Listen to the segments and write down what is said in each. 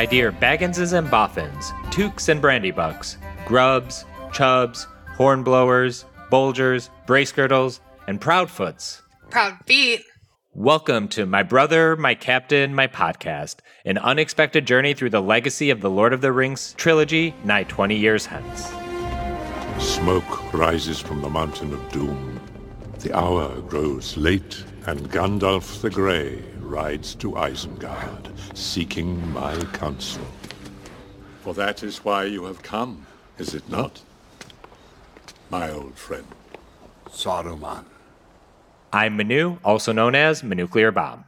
my dear Bagginses and Boffins, Tooks and Brandybucks, Grubbs, Chubbs, Hornblowers, Bolgers, Bracegirdles, and Proudfoots. Proud feet. Welcome to My Brother, My Captain, My Podcast, an unexpected journey through the legacy of the Lord of the Rings trilogy, nigh 20 years hence. Smoke rises from the mountain of doom. The hour grows late, and Gandalf the Grey rides to Isengard, seeking my counsel. For that is why you have come, is it not? My old friend. Saruman. I'm Manu, also known as Manuclear Bomb.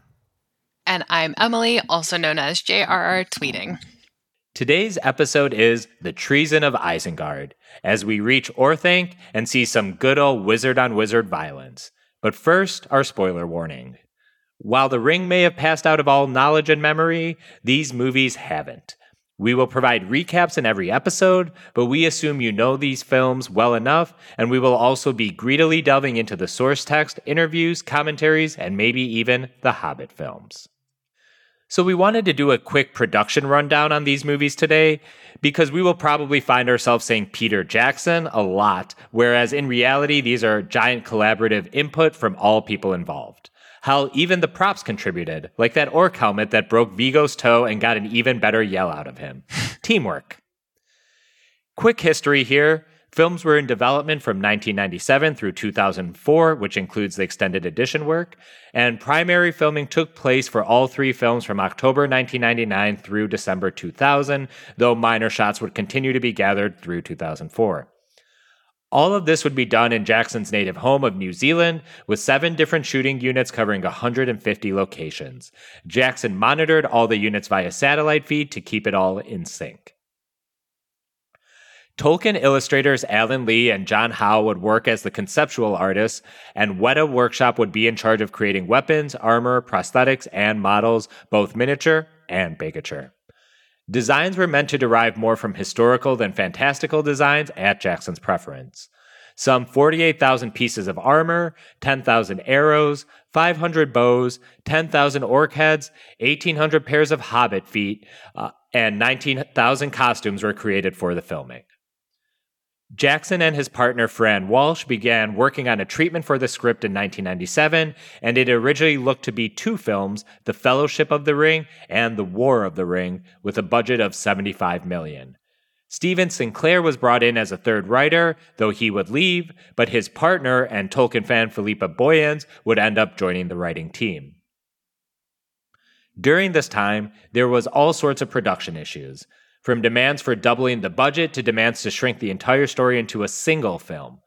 And I'm Emily, also known as JRR Tweeting. Today's episode is The Treason of Isengard, as we reach Orthanc and see some good old wizard on wizard violence. But first, our spoiler warning. While The Ring may have passed out of all knowledge and memory, these movies haven't. We will provide recaps in every episode, but we assume you know these films well enough, and we will also be greedily delving into the source text, interviews, commentaries, and maybe even the Hobbit films. So, we wanted to do a quick production rundown on these movies today because we will probably find ourselves saying Peter Jackson a lot, whereas in reality, these are giant collaborative input from all people involved. Hell, even the props contributed, like that orc helmet that broke Viggo's toe and got an even better yell out of him. Teamwork. Quick history here. Films were in development from 1997 through 2004, which includes the extended edition work, and primary filming took place for all three films from October 1999 through December 2000, though minor shots would continue to be gathered through 2004. All of this would be done in Jackson's native home of New Zealand, with seven different shooting units covering 150 locations. Jackson monitored all the units via satellite feed to keep it all in sync. Tolkien illustrators Alan Lee and John Howe would work as the conceptual artists, and Weta Workshop would be in charge of creating weapons, armor, prosthetics, and models, both miniature and bigature. Designs were meant to derive more from historical than fantastical designs at Jackson's preference. Some 48,000 pieces of armor, 10,000 arrows, 500 bows, 10,000 orc heads, 1,800 pairs of hobbit feet, uh, and 19,000 costumes were created for the filming. Jackson and his partner Fran Walsh began working on a treatment for the script in 1997, and it originally looked to be two films, The Fellowship of the Ring and The War of the Ring, with a budget of 75 million. Stephen Sinclair was brought in as a third writer, though he would leave, but his partner and Tolkien fan Philippa Boyens would end up joining the writing team. During this time, there was all sorts of production issues from demands for doubling the budget to demands to shrink the entire story into a single film.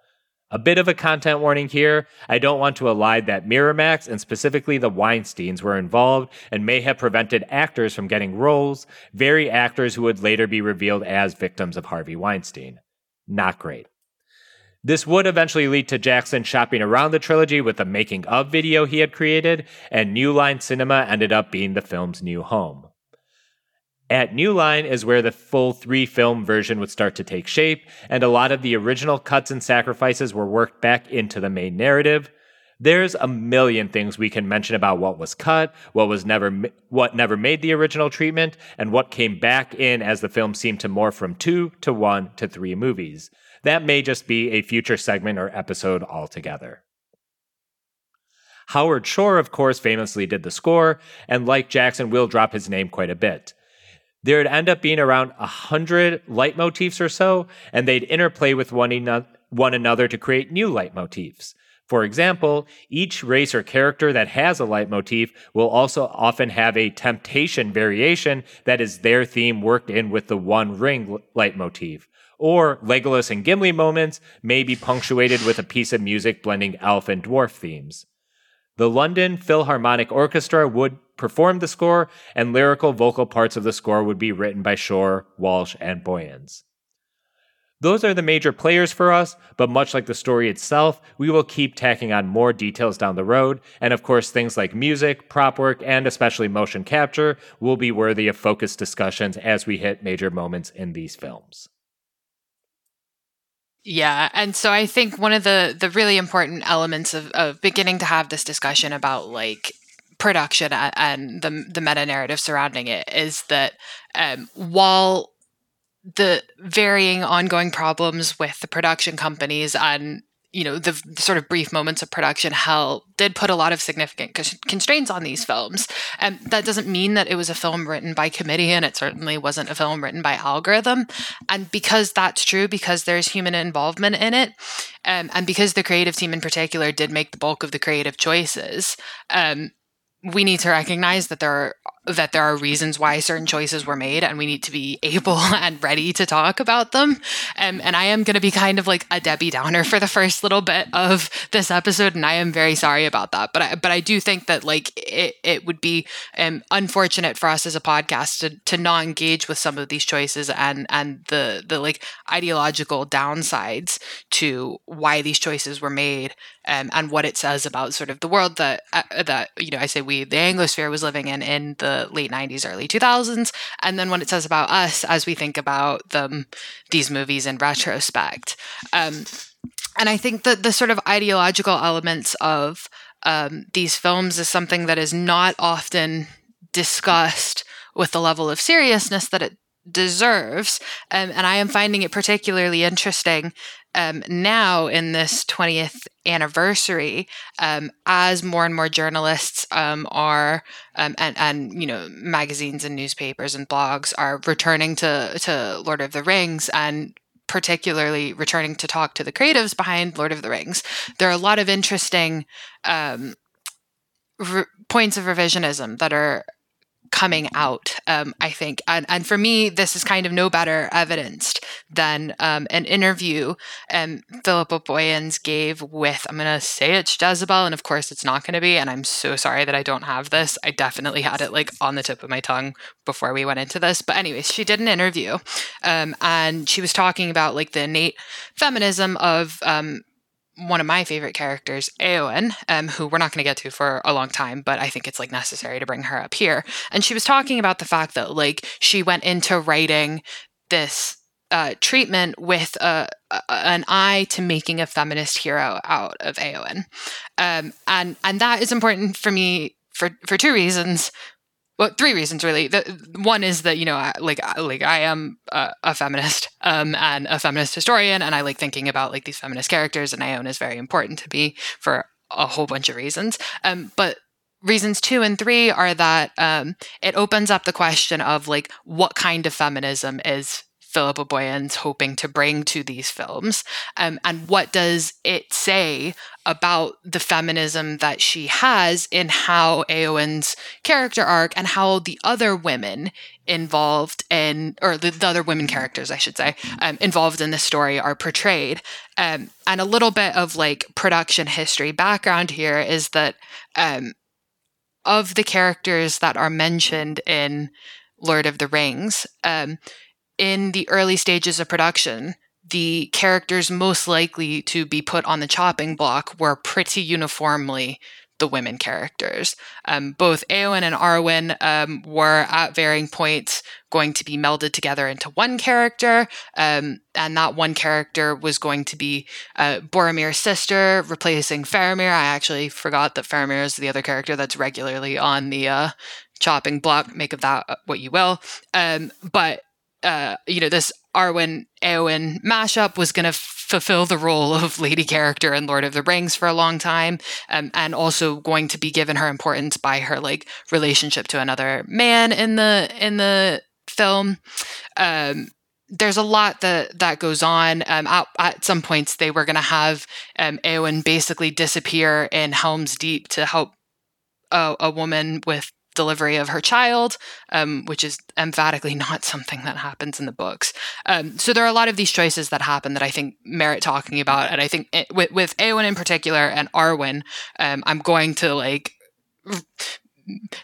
A bit of a content warning here. I don't want to elide that Miramax and specifically the Weinsteins were involved and may have prevented actors from getting roles, very actors who would later be revealed as victims of Harvey Weinstein. Not great. This would eventually lead to Jackson shopping around the trilogy with the making of video he had created, and New Line Cinema ended up being the film's new home. At New Line is where the full three film version would start to take shape, and a lot of the original cuts and sacrifices were worked back into the main narrative. There's a million things we can mention about what was cut, what was never what never made the original treatment, and what came back in as the film seemed to morph from 2 to 1 to 3 movies. That may just be a future segment or episode altogether. Howard Shore, of course, famously did the score, and like Jackson, will drop his name quite a bit there'd end up being around a hundred leitmotifs or so, and they'd interplay with one, eno- one another to create new leitmotifs. For example, each race or character that has a leitmotif will also often have a temptation variation that is their theme worked in with the one ring leitmotif. Or Legolas and Gimli moments may be punctuated with a piece of music blending elf and dwarf themes. The London Philharmonic Orchestra would perform the score, and lyrical vocal parts of the score would be written by Shore, Walsh, and Boyens. Those are the major players for us, but much like the story itself, we will keep tacking on more details down the road, and of course, things like music, prop work, and especially motion capture will be worthy of focused discussions as we hit major moments in these films. Yeah, and so I think one of the the really important elements of, of beginning to have this discussion about like production and the the meta narrative surrounding it is that um, while the varying ongoing problems with the production companies and you know the, the, sort of brief moments of production hell did put a lot of significant constraints on these films. And that doesn't mean that it was a film written by committee and it certainly wasn't a film written by algorithm. And because that's true because there's human involvement in it um, and because the creative team in particular did make the bulk of the creative choices um, we need to recognize that there are that there are reasons why certain choices were made and we need to be able and ready to talk about them. Um, and I am going to be kind of like a Debbie Downer for the first little bit of this episode. And I am very sorry about that. But I, but I do think that like it, it would be um, unfortunate for us as a podcast to, to not engage with some of these choices and, and the, the like ideological downsides to why these choices were made um, and what it says about sort of the world that, uh, that, you know, I say we, the Anglosphere was living in, in the late 90s, early 2000s, and then what it says about us as we think about them, these movies in retrospect. Um, and I think that the sort of ideological elements of um, these films is something that is not often discussed with the level of seriousness that it deserves. Um, and I am finding it particularly interesting um, now in this 20th anniversary, um, as more and more journalists um, are, um, and, and, you know, magazines and newspapers and blogs are returning to, to Lord of the Rings and particularly returning to talk to the creatives behind Lord of the Rings, there are a lot of interesting um, re- points of revisionism that are coming out, um, I think. And, and for me, this is kind of no better evidenced than um, an interview um, Philippa Boyens gave with, I'm going to say it's Jezebel, and of course it's not going to be. And I'm so sorry that I don't have this. I definitely had it like on the tip of my tongue before we went into this. But, anyways, she did an interview um, and she was talking about like the innate feminism of um, one of my favorite characters, Eowyn, um, who we're not going to get to for a long time, but I think it's like necessary to bring her up here. And she was talking about the fact that like she went into writing this uh, treatment with a, a, an eye to making a feminist hero out of Eowyn, um, and and that is important for me for for two reasons well three reasons really. The, one is that you know I, like like i am a, a, feminist um and a feminist historian and i like thinking about like these feminist characters and Eowyn is very important to me for a whole bunch of reasons. Um but reasons two and three are that um it opens up the question of like what kind of feminism is Philippa Boyens hoping to bring to these films? Um, and what does it say about the feminism that she has in how Eowyn's character arc and how the other women involved in, or the, the other women characters, I should say, um, involved in the story are portrayed. Um, and a little bit of like production history background here is that um, of the characters that are mentioned in Lord of the Rings, um, in the early stages of production, the characters most likely to be put on the chopping block were pretty uniformly the women characters. Um, both Eowyn and Arwen um, were at varying points going to be melded together into one character, um, and that one character was going to be uh, Boromir's sister, replacing Faramir. I actually forgot that Faramir is the other character that's regularly on the uh, chopping block. Make of that what you will. Um, but uh, you know, this Arwen Eowyn mashup was going to fulfill the role of lady character in Lord of the Rings for a long time, um, and also going to be given her importance by her like relationship to another man in the in the film. Um, there's a lot that that goes on. Um, at, at, some points, they were going to have um, Eowyn basically disappear in Helm's Deep to help a, a woman with delivery of her child, um, which is emphatically not something that happens in the books. Um, so there are a lot of these choices that happen that I think merit talking about, and I think it, with, with in particular and Arwen, um, I'm going to like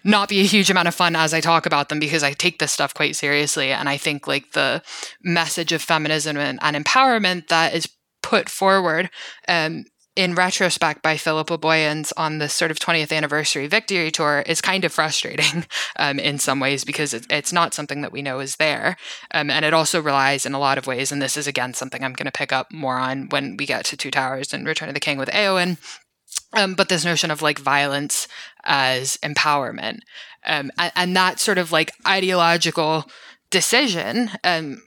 not be a huge amount of fun as I talk about them because I take this stuff quite seriously, and I think like the message of feminism and, and empowerment that is put forward um, in retrospect by Philippa Boyens on the sort of 20th anniversary victory tour is kind of frustrating um, in some ways because it, it's not something that we know is there. Um, and it also relies in a lot of ways, and this is again something I'm going to pick up more on when we get to Two Towers and Return of the King with Eowyn. um, but this notion of like violence as empowerment. Um, and, and, that sort of like ideological decision um,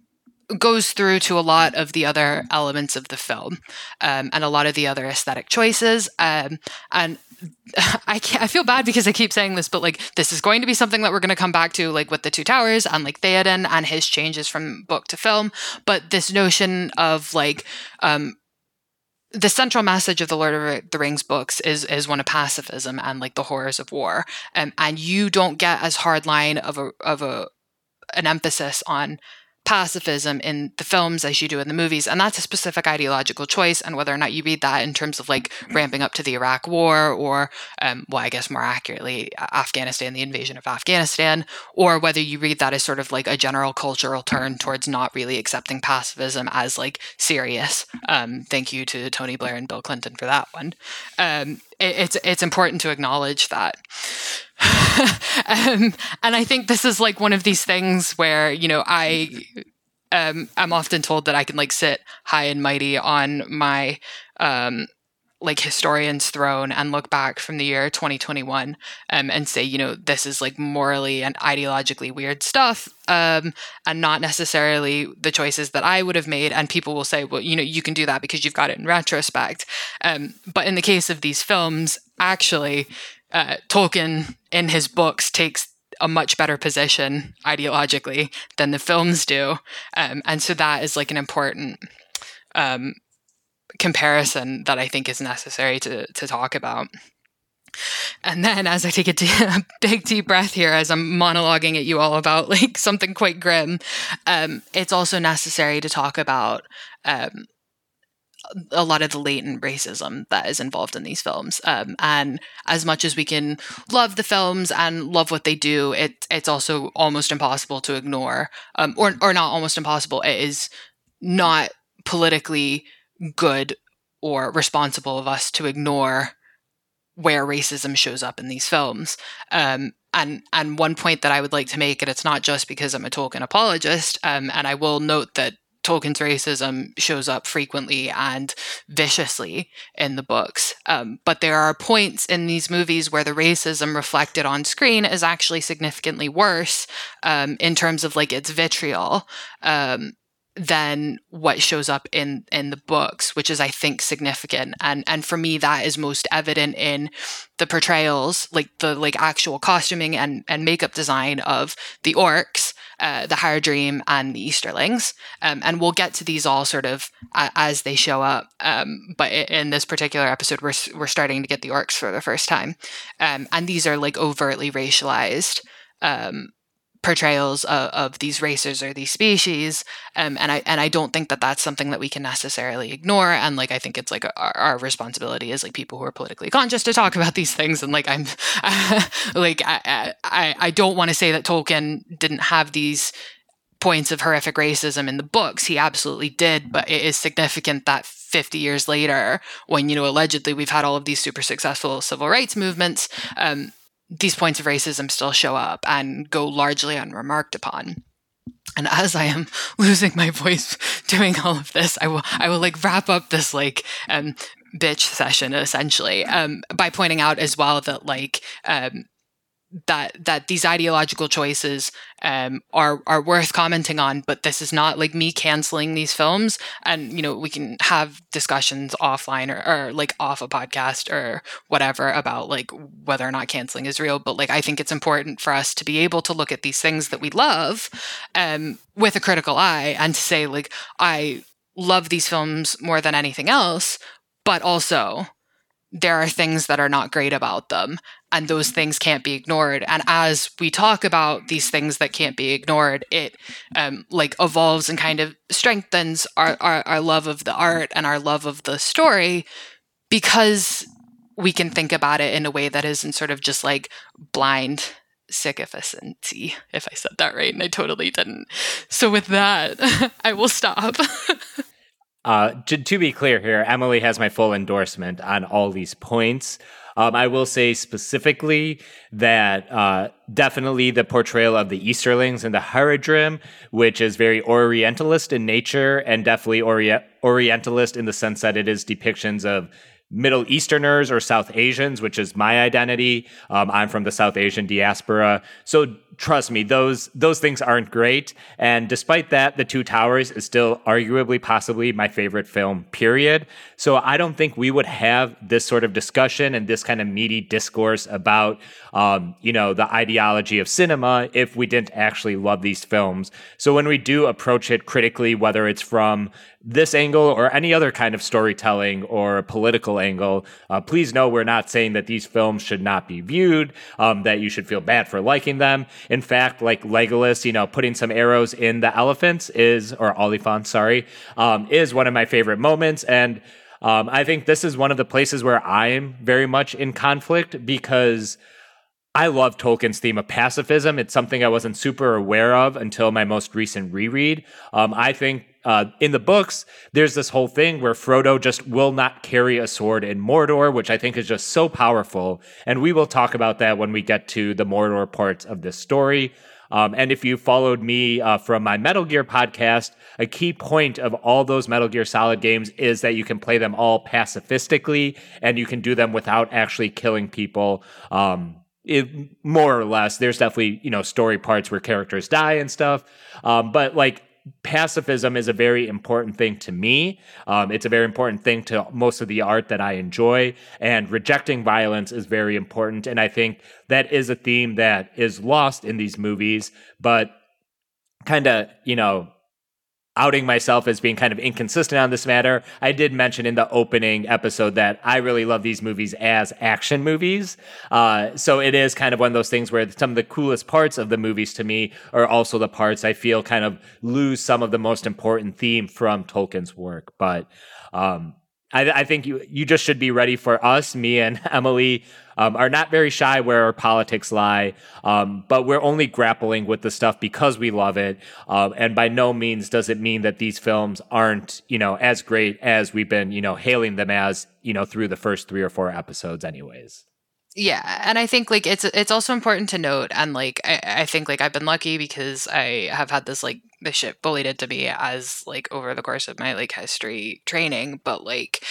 goes through to a lot of the other elements of the film um, and a lot of the other aesthetic choices. Um, and I I feel bad because I keep saying this, but like this is going to be something that we're going to come back to, like with the Two Towers and like Theoden and his changes from book to film. But this notion of like um, the central message of the Lord of the Rings books is is one of pacifism and like the horrors of war, um, and you don't get as hard line of a of a an emphasis on pacifism in the films as you do in the movies. And that's a specific ideological choice. And whether or not you read that in terms of like ramping up to the Iraq War or, um, well, I guess more accurately, Afghanistan, the invasion of Afghanistan, or whether you read that as sort of like a general cultural turn towards not really accepting pacifism as like serious. Um, thank you to Tony Blair and Bill Clinton for that one. Um, it, it's it's important to acknowledge that. um, and I think this is like one of these things where you know I um, I'm often told that I can like sit high and mighty on my um, like historian's throne and look back from the year 2021 um, and say, you know, this is like morally and ideologically weird stuff um, and not necessarily the choices that I would have made. And people will say, well, you know, you can do that because you've got it in retrospect. Um, but in the case of these films, actually, uh, Tolkien in his books takes a much better position ideologically than the films do. Um, and so that is like an important um, comparison that I think is necessary to to talk about. And then, as I take a, big deep breath here, as I'm monologuing at you all about like something quite grim, um, it's also necessary to talk about um, a lot of the latent racism that is involved in these films. Um, and as much as we can love the films and love what they do, it it's also almost impossible to ignore, um, or or not almost impossible. It is not politically good or responsible of us to ignore where racism shows up in these films. Um, and and one point that I would like to make, and it's not just because I'm a Tolkien apologist, um, and I will note that Tolkien's racism shows up frequently and viciously in the books. Um, but there are points in these movies where the racism reflected on screen is actually significantly worse um, in terms of like its vitriol. Um, than what shows up in in the books which is i think significant and and for me that is most evident in the portrayals like the like actual costuming and and makeup design of the orcs uh, the Dream and the Easterlings. Um, and we'll get to these all sort of uh, as they show up. Um, but in this particular episode, we're, we're starting to get the orcs for the first time. Um, and these are like overtly racialized um, portrayals of, of, these races or these species um, and i and i don't think that that's something that we can necessarily ignore and like i think it's like our, our responsibility as like people who are politically conscious to talk about these things and like i'm like i i, I don't want to say that tolkien didn't have these points of horrific racism in the books he absolutely did but it is significant that 50 years later when you know allegedly we've had all of these super successful civil rights movements um, these points of racism still show up and go largely unremarked upon. And as I am losing my voice doing all of this, I will I will like wrap up this like um bitch session essentially um by pointing out as well that like um that that these ideological choices um, are are worth commenting on, but this is not like me canceling these films. And you know, we can have discussions offline or, or like off a podcast or whatever about like whether or not canceling is real. But like, I think it's important for us to be able to look at these things that we love um, with a critical eye and to say like, I love these films more than anything else, but also there are things that are not great about them and those things can't be ignored. And as we talk about these things that can't be ignored it um, like evolves and kind of strengthens our, our, our love of the art and our love of the story because we can think about it in a way that isn't sort of just like blind sycophancy if i said that right and i totally didn't. So with that i will stop. Uh, to, to, be clear here, Emily has my full endorsement on all these points. Um, I will say specifically that uh, definitely the portrayal of the Easterlings and the Haradrim, which is very Orientalist in nature, and definitely ori- Orientalist in the sense that it is depictions of Middle Easterners or South Asians, which is my identity. Um, I'm from the South Asian diaspora. So trust me, those those things aren't great. And despite that, The Two Towers is still arguably possibly my favorite film, period. So I don't think we would have this sort of discussion and this kind of meaty discourse about um, you know, the ideology of cinema if we didn't actually love these films. So when we do approach it critically, whether it's from this angle or any other kind of storytelling or political angle, uh, please know we're not saying that these films should not be viewed, um, that you should feel bad for liking them. In fact, like Legolas, you know, putting some arrows in the elephants is, or Oliphant, sorry, um, is one of my favorite moments. And um, I think this is one of the places where I'm very much in conflict because I love Tolkien's theme of pacifism. It's something I wasn't super aware of until my most recent reread. Um, I think uh, in the books, there's this whole thing where Frodo just will not carry a sword in Mordor, which I think is just so powerful. And we will talk about that when we get to the Mordor parts of this story. Um, and if you followed me uh, from my Metal Gear podcast, a key point of all those Metal Gear Solid games is that you can play them all pacifistically and you can do them without actually killing people. Um, it, more or less. There's definitely you know story parts where characters die and stuff, um, but like pacifism is a very important thing to me. Um, it's a very important thing to most of the art that I enjoy, and rejecting violence is very important. And I think that is a theme that is lost in these movies, but kind of you know outing myself as being kind of inconsistent on this matter. I did mention in the opening episode that I really love these movies as action movies. Uh, so it is kind of one of those things where some of the coolest parts of the movies to me are also the parts I feel kind of lose some of the most important theme from Tolkien's work. But um, I, I, think you you just should be ready for us, me and Emily, um, are not very shy where our politics lie, um, but we're only grappling with the stuff because we love it. Um, and by no means does it mean that these films aren't, you know, as great as we've been, you know, hailing them as, you know, through the first three or four episodes, anyways. Yeah, and I think like it's it's also important to note, and like I, I think like I've been lucky because I have had this like this shit bullied into me as like over the course of my like history training, but like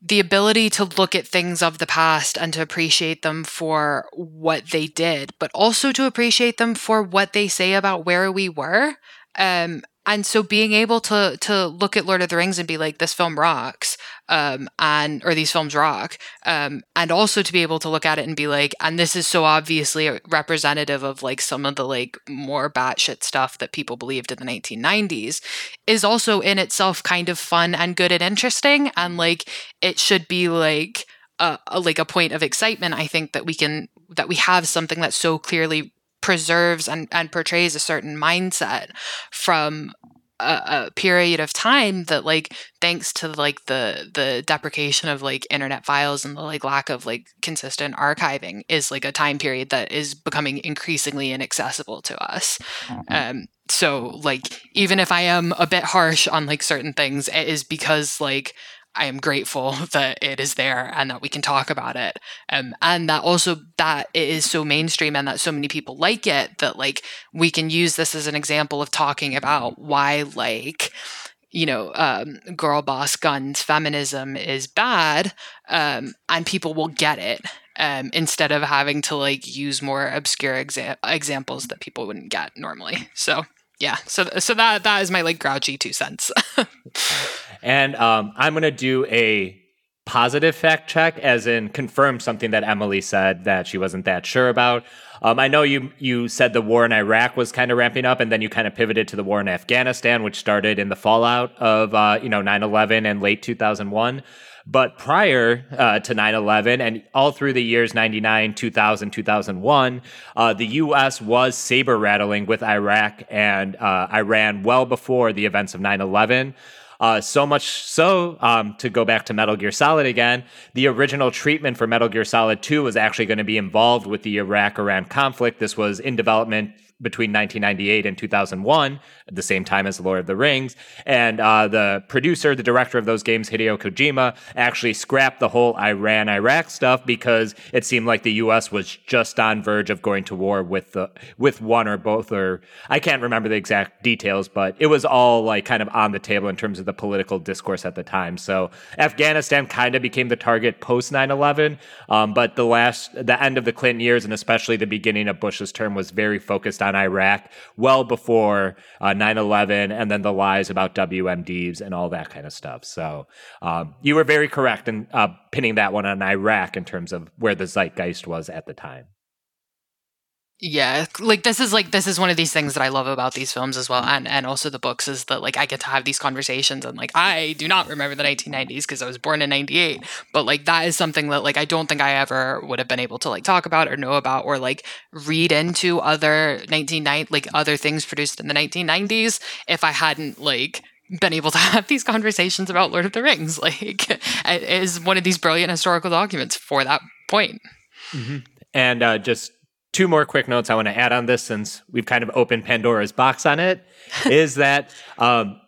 the ability to look at things of the past and to appreciate them for what they did, but also to appreciate them for what they say about where we were. Um, and so being able to to look at Lord of the Rings and be like, this film rocks, um, and or these films rock, um, and also to be able to look at it and be like, and this is so obviously representative of like some of the like more batshit stuff that people believed in the 1990s, is also in itself kind of fun and good and interesting, and like it should be like a, a like a point of excitement. I think that we can that we have something that's so clearly preserves and, and portrays a certain mindset from a, a, period of time that like thanks to like the the deprecation of like internet files and the like lack of like consistent archiving is like a time period that is becoming increasingly inaccessible to us mm-hmm. um so like even if i am a bit harsh on like certain things it is because like I am grateful that it is there and that we can talk about it. Um, and that also that it is so mainstream and that so many people like it that like we can use this as an example of talking about why like you know um, girl boss guns feminism is bad um, and people will get it um, instead of having to like use more obscure exa- examples that people wouldn't get normally. So yeah. So so that that is my like grouchy two cents. And um, i'm gonna do a positive fact check as in confirm something that emily said that she wasn't that sure about. Um, i know you you said the war in iraq was kind of ramping up and then you kind of pivoted to the war in afghanistan which started in the fallout of uh, you know 9-11 and late 2001 but prior uh, to 9 11 and all through the years 99, 2000, 2001, uh, the U.S. was saber rattling with Iraq and uh, Iran well before the events of 9 11. Uh, so much so, um, to go back to Metal Gear Solid again, the original treatment for Metal Gear Solid 2 was actually going to be involved with the Iraq Iran conflict. This was in development between 1998 and 2001, at the same time as Lord of the Rings. And uh, the producer, the director of those games, Hideo Kojima, actually scrapped the whole Iran Iraq stuff because it seemed like the U.S. was just on verge of going to war with the with one or both, or I can't remember the exact details, but it was all like kind of on the table in terms of the political discourse at the time. So Afghanistan kind of became the target post 9/11, um, but the last, the end of the Clinton years, and especially the beginning of Bush's term, was very focused on Iraq, well before uh, 9/11, and then the lies about WMDs and all that kind of stuff. So um, you were very correct in uh, pinning that one on Iraq in terms of where the zeitgeist was at the time. Yeah, like this is like this is one of these things that I love about these films as well, and and also the books is that like I get to have these conversations, and like I do not remember the 1990s because I was born in '98, but like that is something that like I don't think I ever would have been able to like talk about or know about or like read into other 1990 like other things produced in the 1990s if I hadn't like been able to have these conversations about Lord of the Rings. Like it is one of these brilliant historical documents for that point. Mm-hmm. And uh, just two more quick notes I want to add on this since we've kind of opened Pandora's box on it is that um,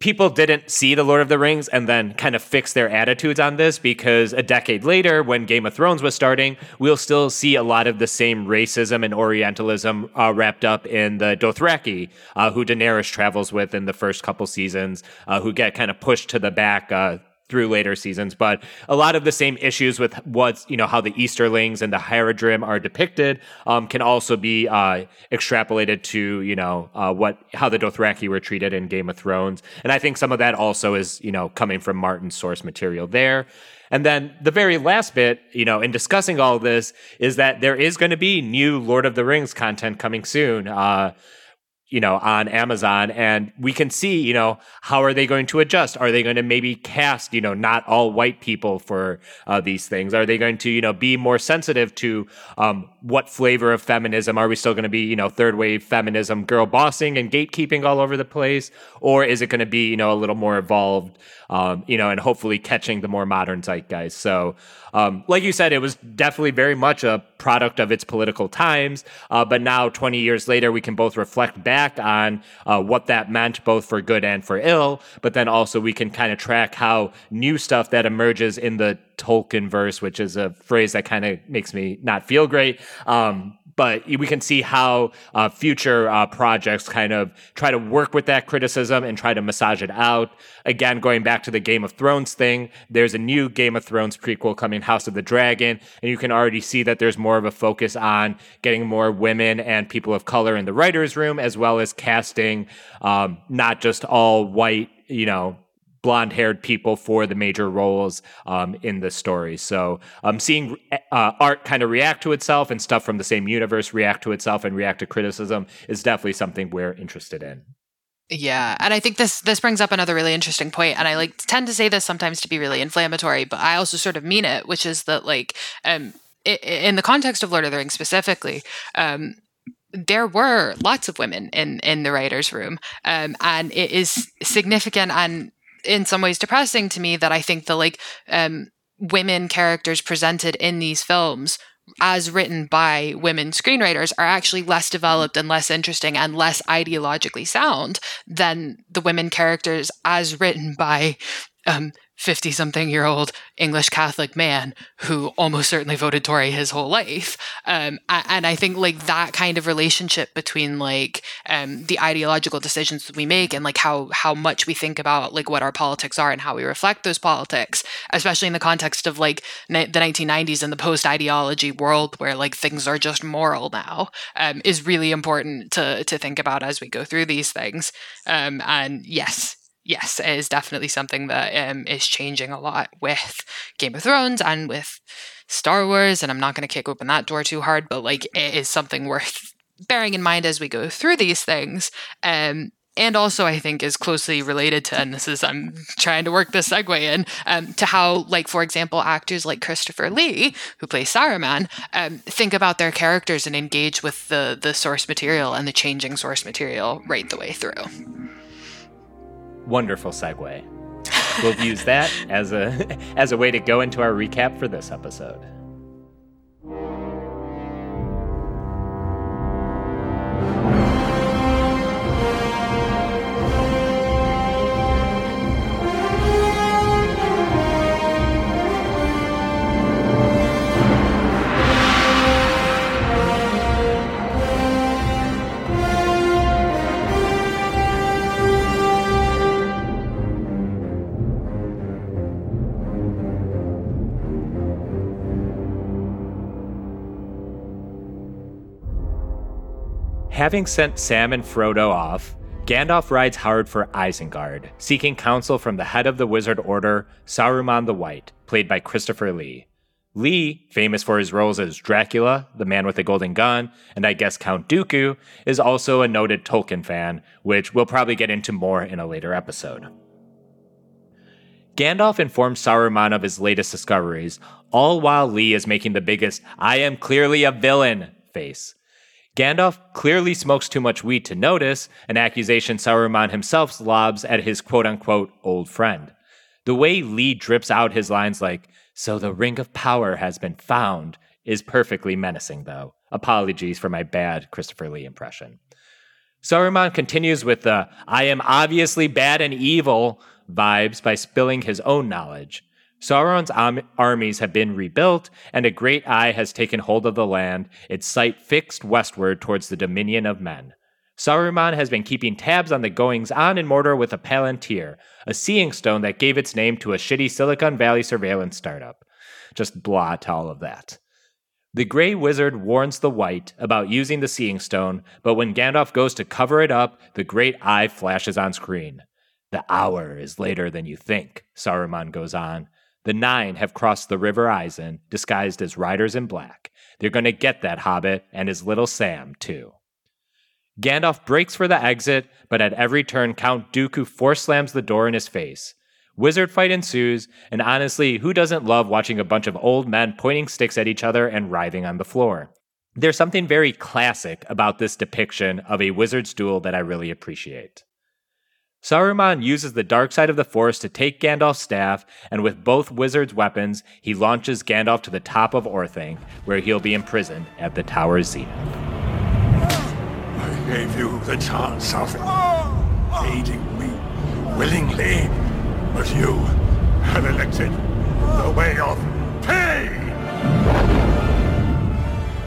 people didn't see the Lord of the Rings and then kind of fix their attitudes on this because a decade later, when Game of Thrones was starting, we'll still see a lot of the same racism and Orientalism uh, wrapped up in the Dothraki, uh, who Daenerys travels with in the first couple seasons, uh, who get kind of pushed to the back uh, through later seasons, but a lot of the same issues with what's you know how the Easterlings and the Haradrim are depicted um, can also be uh, extrapolated to you know uh, what how the Dothraki were treated in Game of Thrones, and I think some of that also is you know coming from Martin's source material there. And then the very last bit, you know, in discussing all this, is that there is going to be new Lord of the Rings content coming soon. Uh, you know, on Amazon. And we can see, you know, how are they going to adjust? Are they going to maybe cast, you know, not all white people for uh, these things? Are they going to, you know, be more sensitive to um, what flavor of feminism? Are we still going to be, you know, third wave feminism, girl bossing and gatekeeping all over the place? Or is it going to be, you know, a little more evolved, um, you know, and hopefully catching the more modern zeitgeist? So, um, like you said, it was definitely very much a product of its political times. Uh, but now, 20 years later, we can both reflect back on uh, what that meant, both for good and for ill. But then also, we can kind of track how new stuff that emerges in the Tolkien verse, which is a phrase that kind of makes me not feel great. Um, but we can see how uh, future uh, projects kind of try to work with that criticism and try to massage it out. Again, going back to the Game of Thrones thing, there's a new Game of Thrones prequel coming, House of the Dragon, and you can already see that there's more of a focus on getting more women and people of color in the writer's room, as well as casting um, not just all white, you know, blonde haired people for the major roles um, in the story. So um, seeing uh, art kind of react to itself and stuff from the same universe react to itself and react to criticism is definitely something we're interested in. Yeah, and I think this this brings up another really interesting point, and I like tend to say this sometimes to be really inflammatory, but I also sort of mean it, which is that like um, in the context of Lord of the Rings specifically, um, there were lots of women in in the writers' room, um, and it is significant and in some ways depressing to me that I think the like um, women characters presented in these films as written by women screenwriters are actually less developed and less interesting and less ideologically sound than the women characters as written by um, 50 something year old English Catholic man who almost certainly voted Tory his whole life. Um, and I think like that kind of relationship between like um, the ideological decisions that we make and like how, how much we think about like what our politics are and how we reflect those politics, especially in the context of like the 1990s and the post ideology world where like things are just moral now, um, is really important to, to think about as we go through these things. Um, and yes, yes, it is definitely something that um, is changing a lot with Game of Thrones and with Star Wars. And I'm not going to kick open that door too hard, but like it is something worth bearing in mind as we go through these things. Um, and also, I think is closely related to, and this is I'm trying to work this segue in um, to how, like for example, actors like Christopher Lee, who plays Saruman, um, think about their characters and engage with the the source material and the changing source material right the way through wonderful segue. we'll use that as a as a way to go into our recap for this episode. Having sent Sam and Frodo off, Gandalf rides hard for Isengard, seeking counsel from the head of the Wizard Order, Saruman the White, played by Christopher Lee. Lee, famous for his roles as Dracula, the man with the golden gun, and I guess Count Dooku, is also a noted Tolkien fan, which we'll probably get into more in a later episode. Gandalf informs Saruman of his latest discoveries, all while Lee is making the biggest I am clearly a villain face. Gandalf clearly smokes too much weed to notice, an accusation Saruman himself lobs at his quote unquote old friend. The way Lee drips out his lines like, So the ring of power has been found, is perfectly menacing, though. Apologies for my bad Christopher Lee impression. Saruman continues with the I am obviously bad and evil vibes by spilling his own knowledge. Sauron's armies have been rebuilt, and a great eye has taken hold of the land, its sight fixed westward towards the dominion of men. Saruman has been keeping tabs on the goings on in Mordor with a Palantir, a seeing stone that gave its name to a shitty Silicon Valley surveillance startup. Just blah to all of that. The Grey Wizard warns the White about using the Seeing Stone, but when Gandalf goes to cover it up, the Great Eye flashes on screen. The hour is later than you think, Saruman goes on. The Nine have crossed the River Isen, disguised as riders in black. They're going to get that hobbit and his little Sam, too. Gandalf breaks for the exit, but at every turn, Count Dooku force slams the door in his face. Wizard fight ensues, and honestly, who doesn't love watching a bunch of old men pointing sticks at each other and writhing on the floor? There's something very classic about this depiction of a wizard's duel that I really appreciate. Saruman uses the dark side of the Force to take Gandalf's staff, and with both wizards' weapons, he launches Gandalf to the top of Orthanc, where he'll be imprisoned at the Tower's zenith. I gave you the chance of aiding me willingly, but you have elected the way of pain.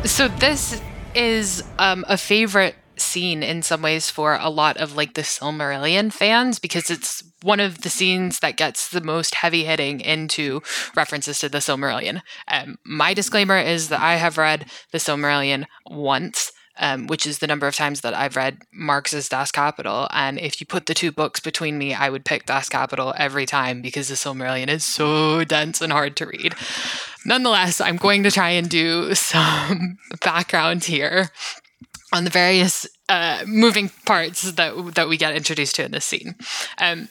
So this is um, a favorite scene in some ways for a lot of like the Silmarillion fans because it's one of the scenes that gets the most heavy hitting into references to the Silmarillion. Um, my disclaimer is that I have read the Silmarillion once. Um, which is the number of times that I've read Marx's Das Kapital. And if you put the two books between me, I would pick Das Kapital every time because the Silmarillion is so dense and hard to read. Nonetheless, I'm going to try and do some background here on the various uh, moving parts that that we get introduced to in this scene. Um,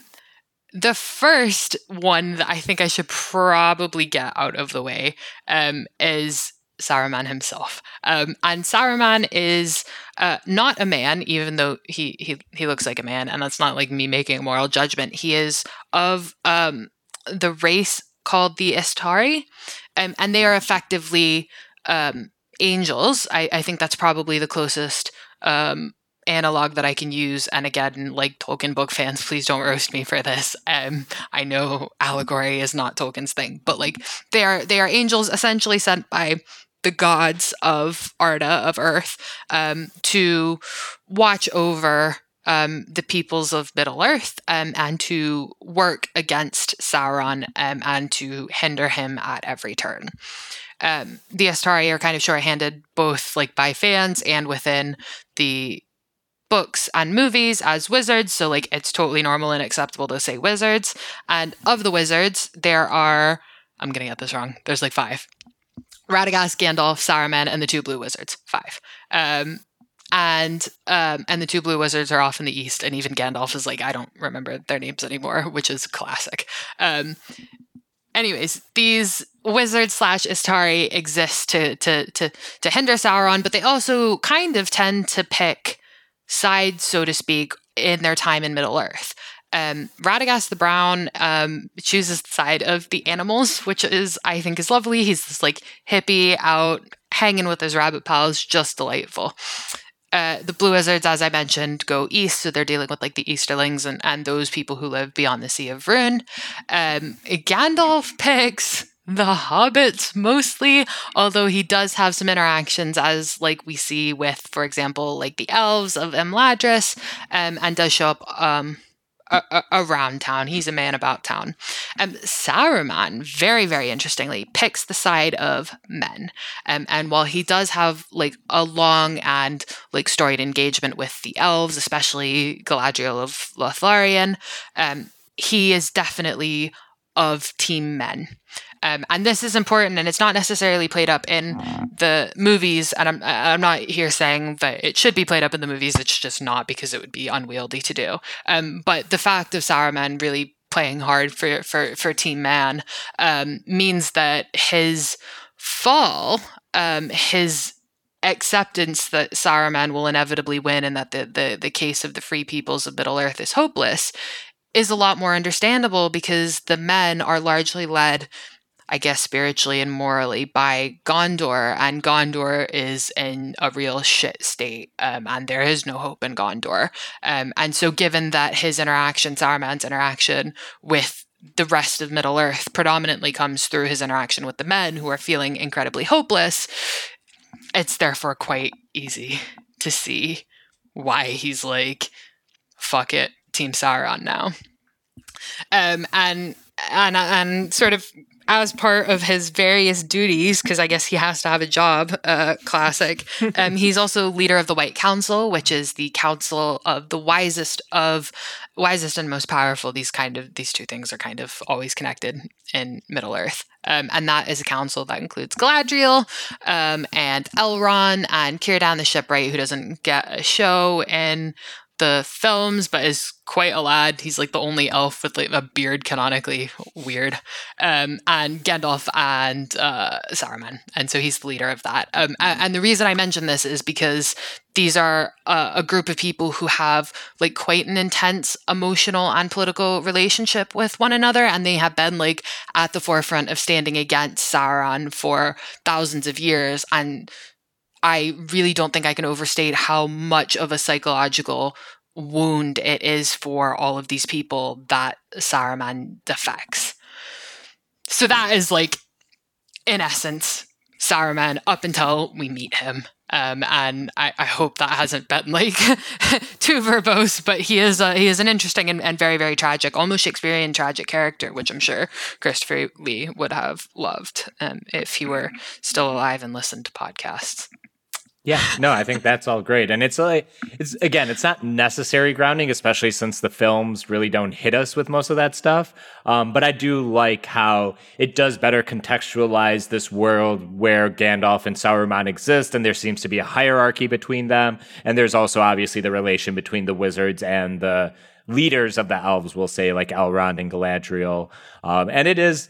the first one that I think I should probably get out of the way um, is Saruman himself. Um, and Saruman is uh, not a man, even though he, he he looks like a man, and that's not like me making a moral judgment. He is of um, the race called the Istari, um, and they are effectively um, angels. I, I, think that's probably the closest um, analog that I can use. And again, like Tolkien book fans, please don't roast me for this. Um, I know allegory is not Tolkien's thing, but like they are they are angels essentially sent by the gods of Arda of Earth um, to watch over um, the peoples of Middle Earth um, and to work against Sauron um, and to hinder him at every turn. Um, the Istari are kind of shorthanded both like by fans and within the books and movies as wizards. So like it's totally normal and acceptable to say wizards. And of the wizards, there are I'm gonna get this wrong. There's like five. Radagast, Gandalf, Saruman, and the two blue wizards. Five. Um, and um, and the two blue wizards are off in the east, and even Gandalf is like, I don't remember their names anymore, which is classic. Um, anyways, these wizards slash Istari exist to to to to hinder Sauron, but they also kind of tend to pick sides, so to speak, in their time in Middle Earth. Um, Radagast the Brown um, chooses the side of the animals, which is, I think, is lovely. He's this like hippie out hanging with his rabbit pals, just delightful. Uh, the Blue Wizards, as I mentioned, go east, so they're dealing with like the Easterlings and, and those people who live beyond the Sea of Rhûn. Um, Gandalf picks the hobbits mostly although he does have some interactions as like we see with for example like the elves of imladris um, and does show up um, around town. He's a man about town. Um, Saruman, very, very interestingly, picks the side of men. Um, and while he does have like a long and like storied engagement with the elves, especially Galadriel of Lothlorien, um, he is definitely of team men. Um, and this is important, and it's not necessarily played up in the movies. And I'm I'm not here saying that it should be played up in the movies. It's just not because it would be unwieldy to do. Um, but the fact of Saruman really playing hard for for for Team Man um, means that his fall, um, his acceptance that Saruman will inevitably win and that the, the the case of the free peoples of Middle Earth is hopeless is a lot more understandable because the men are largely led I guess spiritually and morally by Gondor, and Gondor is in a real shit state, um, and there is no hope in Gondor. Um, and so, given that his interaction, Saruman's interaction with the rest of Middle Earth predominantly comes through his interaction with the men who are feeling incredibly hopeless, it's therefore quite easy to see why he's like, fuck it, Team Sauron now. Um, and and and sort of as part of his various duties, because I guess he has to have a job, uh, classic, um, he's also leader of the White Council, which is the council of the wisest of wisest and most powerful. These kind of these two things are kind of always connected in Middle Earth, um, and that is a council that includes Galadriel um, and Elrond and Círdan the Shipwright, who doesn't get a show in the films, but is quite a lad. He's like the only elf with like a beard, canonically weird. Um, and Gandalf and uh, Saruman, and so he's the leader of that. Um, and the reason I mention this is because these are uh, a group of people who have like quite an intense emotional and political relationship with one another, and they have been like at the forefront of standing against Sauron for thousands of years and I really don't think I can overstate how much of a psychological wound it is for all of these people that Saruman defects. So that is like, in essence, Saruman up until we meet him. Um, and I, I, hope that hasn't been like too verbose, but he is a, he is an interesting and, and, very very tragic, almost Shakespearean tragic character, which I'm sure Christopher Lee would have loved um, if he were still alive and listened to podcasts. Yeah, no, I think that's all great. And it's like it's again, it's not necessary grounding, especially since the films really don't hit us with most of that stuff. Um, but I do like how it does better contextualize this world where Gandalf and Sauron exist, and there seems to be a hierarchy between them. And there's also obviously the relation between the wizards and the leaders of the elves, we'll say, like Elrond and Galadriel. Um, and it is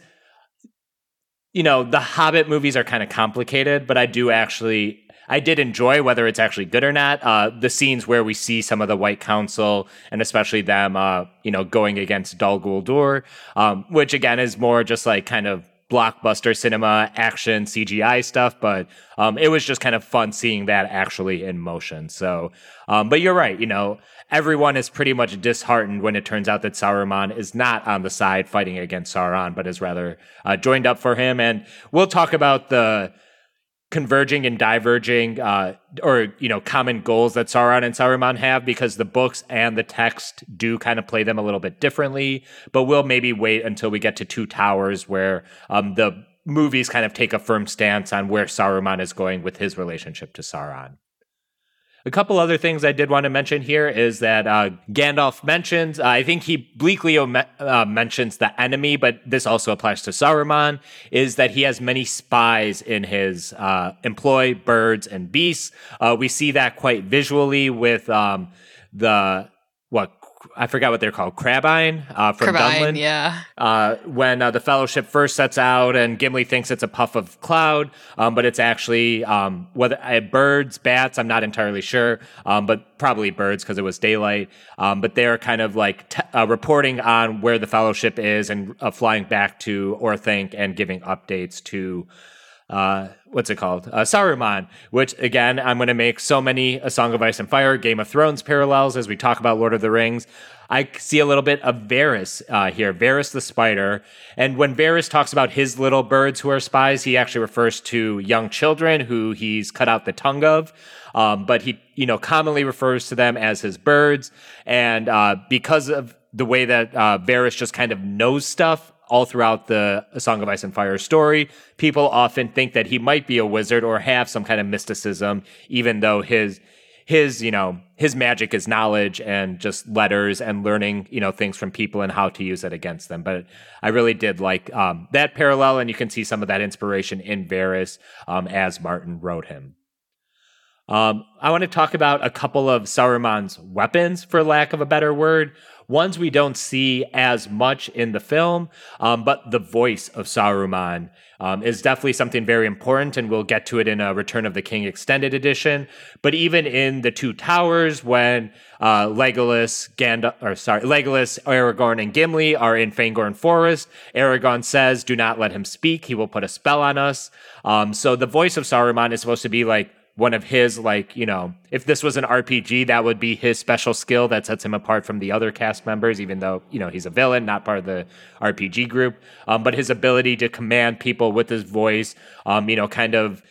you know, the Hobbit movies are kind of complicated, but I do actually I did enjoy, whether it's actually good or not, uh, the scenes where we see some of the White Council and especially them, uh, you know, going against Dol Guldur, um, which again is more just like kind of blockbuster cinema action CGI stuff, but um, it was just kind of fun seeing that actually in motion. So, um, but you're right, you know, everyone is pretty much disheartened when it turns out that Saruman is not on the side fighting against Sauron, but is rather uh, joined up for him. And we'll talk about the converging and diverging uh, or you know common goals that Sauron and Saruman have because the books and the text do kind of play them a little bit differently but we'll maybe wait until we get to Two Towers where um, the movies kind of take a firm stance on where Saruman is going with his relationship to Sauron. A couple other things I did want to mention here is that uh, Gandalf mentions, uh, I think he bleakly uh, mentions the enemy, but this also applies to Saruman, is that he has many spies in his uh, employ, birds and beasts. Uh, we see that quite visually with um, the what I forgot what they're called, Crebain uh, from Crebain, Dunland. Yeah. Uh, when uh, the Fellowship first sets out, and Gimli thinks it's a puff of cloud, um, but it's actually um, whether uh, birds, bats. I'm not entirely sure, um, but probably birds because it was daylight. Um, but they're kind of like t- uh, reporting on where the Fellowship is and uh, flying back to Orthanc and giving updates to uh, what's it called? Uh, Saruman, which again, I'm going to make so many A Song of Ice and Fire, Game of Thrones parallels as we talk about Lord of the Rings. I see a little bit of Varys uh, here, Varys the spider. And when Varys talks about his little birds who are spies, he actually refers to young children who he's cut out the tongue of. Um, but he, you know, commonly refers to them as his birds. And uh, because of the way that uh, Varys just kind of knows stuff all throughout the Song of Ice and Fire story. People often think that he might be a wizard or have some kind of mysticism, even though his his you know his magic is knowledge and just letters and learning you know things from people and how to use it against them. But i really did like um, that parallel and you can see some of that inspiration in Varys um, as martin wrote him. Um, i want to talk about a couple of saruman's weapons for lack of a better word ones we don't see as much in the film, um, but the voice of Saruman um, is definitely something very important, and we'll get to it in a Return of the King extended edition. But even in the Two Towers, when uh, Legolas, Gandalf, or sorry, Legolas, Aragorn, and Gimli are in Fangorn Forest, Aragorn says, "Do not let him speak; he will put a spell on us." Um, so the voice of Saruman is supposed to be like one of his like you know if this was an rpg that would be his special skill that sets him apart from the other cast members even though you know he's a villain not part of the rpg group. Um, but his ability to command people with his voice um, you know kind of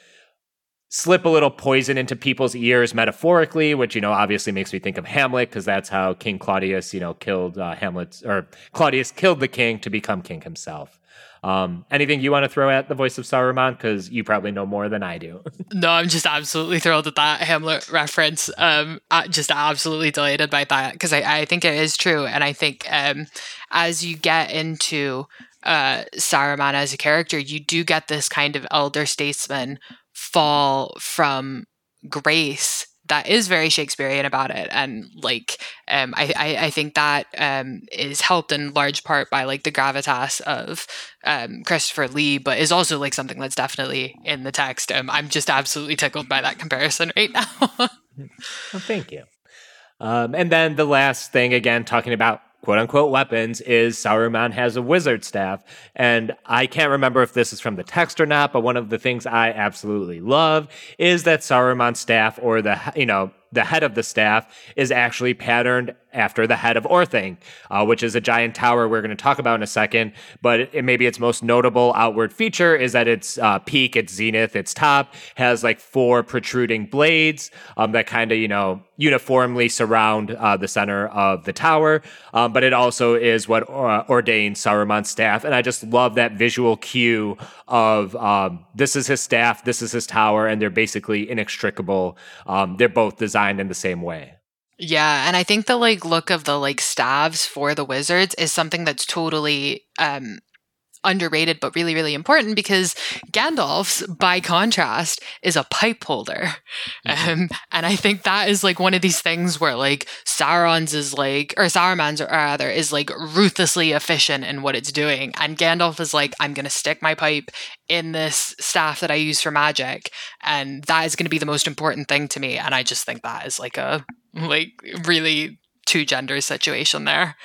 slip a little poison into people's ears metaphorically which you know obviously makes me think of hamlet because that's how king claudius you know killed uh, hamlet or claudius killed the king to become king himself um, anything you want to throw at the voice of Saruman? Because you probably know more than I do. no, I'm just absolutely thrilled at that Hamlet reference. Um, I, just absolutely delighted by that because I, I think it is true. And I think um, as you get into uh, Saruman as a character, you do get this kind of elder statesman fall from grace that is very Shakespearean about it, and like um, I, I, I think that um, is helped in large part by like the gravitas of um, Christopher Lee, but is also like something that's definitely in the text. Um, I'm just absolutely tickled by that comparison right now. well, thank you. Um, and then the last thing, again, talking about quote unquote weapons is Saruman has a wizard staff. And I can't remember if this is from the text or not, but one of the things I absolutely love is that Saruman's staff or the, you know, the head of the staff is actually patterned after the head of Orthanc, uh, which is a giant tower we're going to talk about in a second. But it, maybe its most notable outward feature is that its uh, peak, its zenith, its top has like four protruding blades um, that kind of, you know, uniformly surround uh, the center of the tower. Um, but it also is what uh, ordains Saruman's staff. And I just love that visual cue of um, this is his staff, this is his tower, and they're basically inextricable. Um, they're both designed in the same way. Yeah, and I think the like look of the like staves for the wizards is something that's totally um underrated but really really important because Gandalf's by contrast is a pipe holder. Mm-hmm. Um, and I think that is like one of these things where like Sauron's is like or Saruman's or rather is like ruthlessly efficient in what it's doing and Gandalf is like I'm to stick my pipe in this staff that I use for magic and that is to be the most important thing to me and I just think that is like a like really two gender situation there.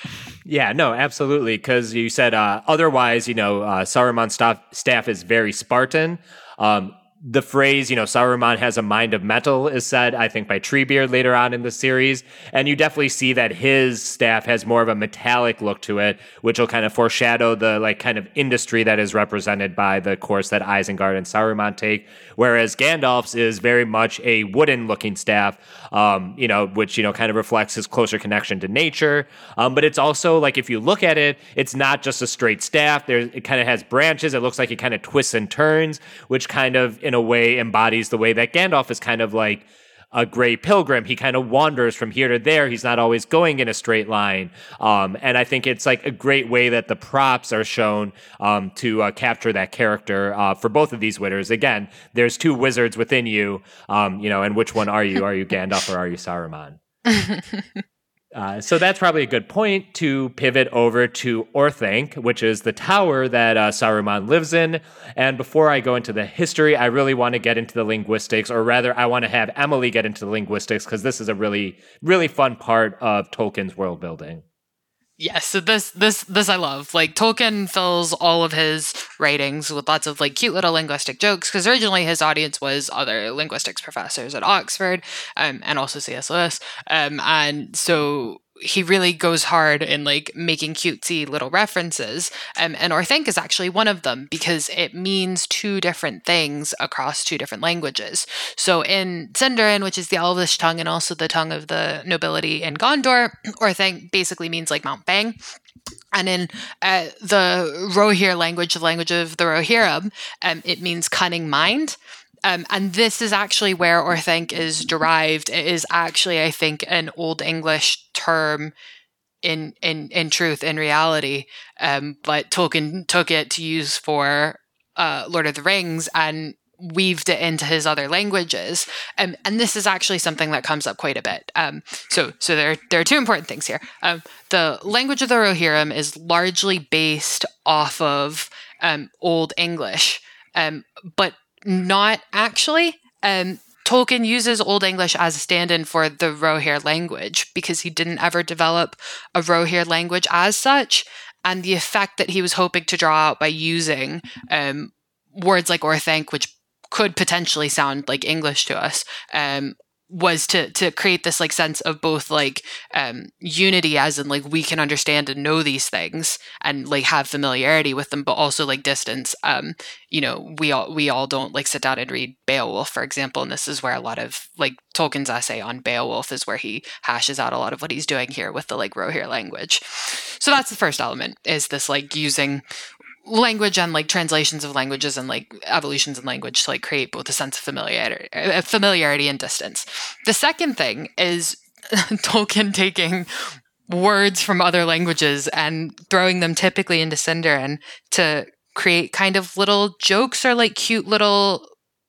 Yeah, no, absolutely. Because you said uh, otherwise, you know, uh, Saruman's staff, staff is very Spartan. Um, the phrase, you know, Saruman has a mind of metal is said, I think, by Treebeard later on in the series. And you definitely see that his staff has more of a metallic look to it, which will kind of foreshadow the like kind of industry that is represented by the course that Isengard and Saruman take. Whereas Gandalf's is very much a wooden looking staff, um, you know, which, you know, kind of reflects his closer connection to nature. Um, but it's also like, if you look at it, it's not just a straight staff. There, it kind of has branches. It looks like it kind of twists and turns, which kind of, in a way embodies the way that Gandalf is kind of like a gray pilgrim. He kind of wanders from here to there. He's not always going in a straight line. Um, and I think it's like a great way that the props are shown um, to uh, capture that character uh, for both of these winners. Again, there's two wizards within you, um, you know, and which one are you? Are you Gandalf or are you Saruman? Uh, so that's probably a good point to pivot over to Orthanc, which is the tower that uh, Saruman lives in. And before I go into the history, I really want to get into the linguistics, or rather, I want to have Emily get into the linguistics because this is a really, really fun part of Tolkien's world building. Yes, so this this this I love. Like Tolkien fills all of his writings with lots of like cute little linguistic jokes because originally his audience was other linguistics professors at Oxford, um, and also C.S. Lewis. Um, and so he really goes hard in like making cutesy little references. Um, and Orthanc is actually one of them because it means two different things across two different languages. So in Sindarin, which is the Elvish tongue and also the tongue of the nobility in Gondor, Orthanc basically means like Mount Fang. And in uh, the Rohir language, the language of the Rohirrim, um, it means cunning mind. Um, and this is actually where Orthanc is derived. It is actually, I think, an Old English term in in in truth, in reality. Um, but Tolkien took it to use for uh, Lord of the Rings and weaved it into his other languages. Um, and this is actually something that comes up quite a bit. Um, so, so there, there are two important things here. Um, the language of the Rohirrim is largely based off of um, Old English, but not actually. Um, Tolkien uses Old English as a stand in for the Rohirrim language because he didn't ever develop a Rohirrim language as such. And the effect that he was hoping to draw out by using um, words like Orthanc, which could potentially sound like English to us, um, was to to create this like sense of both like um unity as in like we can understand and know these things and like have familiarity with them but also like distance. Um you know we all we all don't like sit down and read beowulf for example and this is where a lot of like tolkien's essay on beowulf is where he hashes out a lot of what he's doing here with the like rohir language. So that's the first element is this like using language and like translations of languages and like evolutions in language to like create both a sense of familiarity, uh, familiarity and distance. The second thing is Tolkien taking words from other languages and throwing them typically into Sindarin to create kind of little jokes or like cute little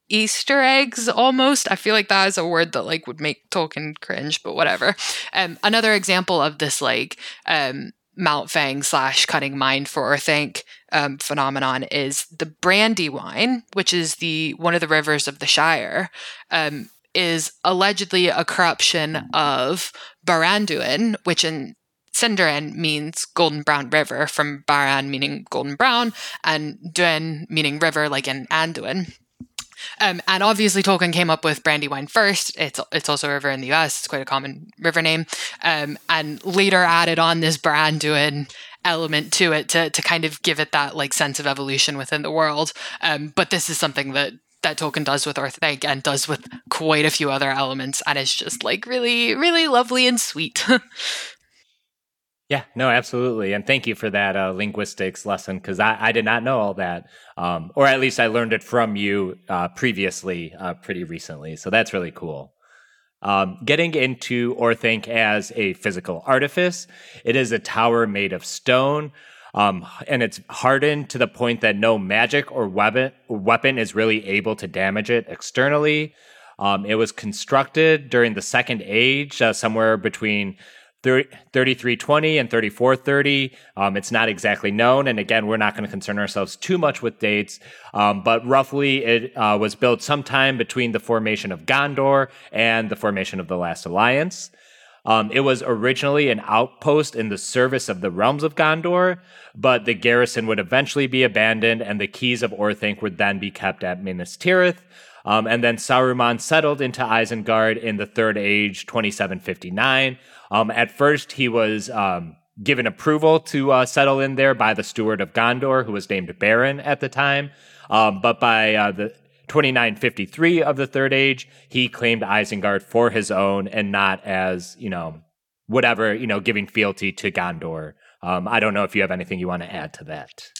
Easter eggs almost. I feel like that is a word that like would make Tolkien cringe, but whatever. Um, another example of this like um, Mount Fang slash cutting mind for Orthanc um, phenomenon is the Brandywine, which is the one of the rivers of the Shire, um, is allegedly a corruption of Baranduin, which in Sindarin means golden brown river, from Baran meaning golden brown, and Duin meaning river, like in Anduin. Um, and obviously, Tolkien came up with Brandywine first. It's it's also a river in the U.S. It's quite a common river name, um, and later added on this Branduin element to it to to kind of give it that like sense of evolution within the world. Um, but this is something that that Tolkien does with Orthanc and does with quite a few other elements, and it's just like really, really lovely and sweet. Yeah, no, absolutely. And thank you for that uh, linguistics lesson because I, I, did not know all that. Um, or at least I learned it from you uh, previously, uh, pretty recently. So that's really cool. Um, getting into Orthanc as a physical artifice, it is a tower made of stone. Um, and it's hardened to the point that no magic or weapon, weapon is really able to damage it externally. Um, it was constructed during the Second Age, uh, somewhere between 3320 and 3430. Um, it's not exactly known. And again, we're not going to concern ourselves too much with dates, um, but roughly it uh, was built sometime between the formation of Gondor and the formation of the Last Alliance. Um, it was originally an outpost in the service of the realms of Gondor, but the garrison would eventually be abandoned, and the keys of Orthanc would then be kept at Minas Tirith. Um, and then Saruman settled into Isengard in the Third Age, 2759. Um, at first, he was um, given approval to uh, settle in there by the steward of Gondor, who was named Beren at the time. Um, but by uh, the 2953 of the Third Age, he claimed Isengard for his own and not as, you know, whatever, you know, giving fealty to Gondor. Um, I don't know if you have anything you want to add to that.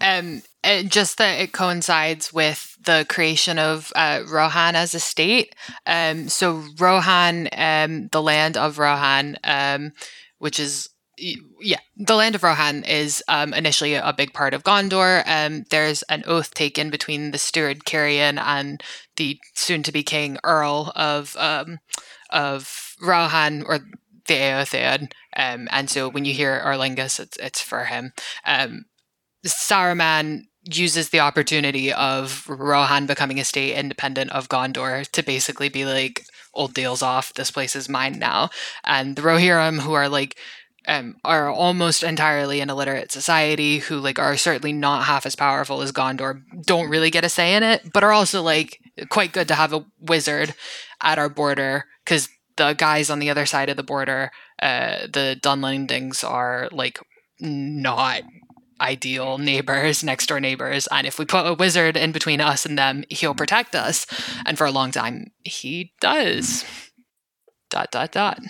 Um, just that it coincides with the creation of uh, Rohan as a state. Um, so Rohan, um, the land of Rohan, um, which is yeah, the land of Rohan is um, initially a big part of Gondor. Um, there's an oath taken between the steward Cirion and the soon-to-be king Eorl of um, of Rohan or the Eotheod. Um, and so when you hear Eorlingas, it's it's for him. Um, Saruman uses the opportunity of Rohan becoming a state independent of Gondor to basically be like, old deals off, this place is mine now. And the Rohirrim, who are like, um, are almost entirely an illiterate society who like are certainly not half as powerful as Gondor, don't really get a say in it, but are also like quite good to have a wizard at our border because the guys on the other side of the border, uh, the Dunlendings, are like not ideal neighbors, next door neighbors. And if we put a wizard in between us and them, he'll protect us. And for a long time, he does. Dot, dot, dot.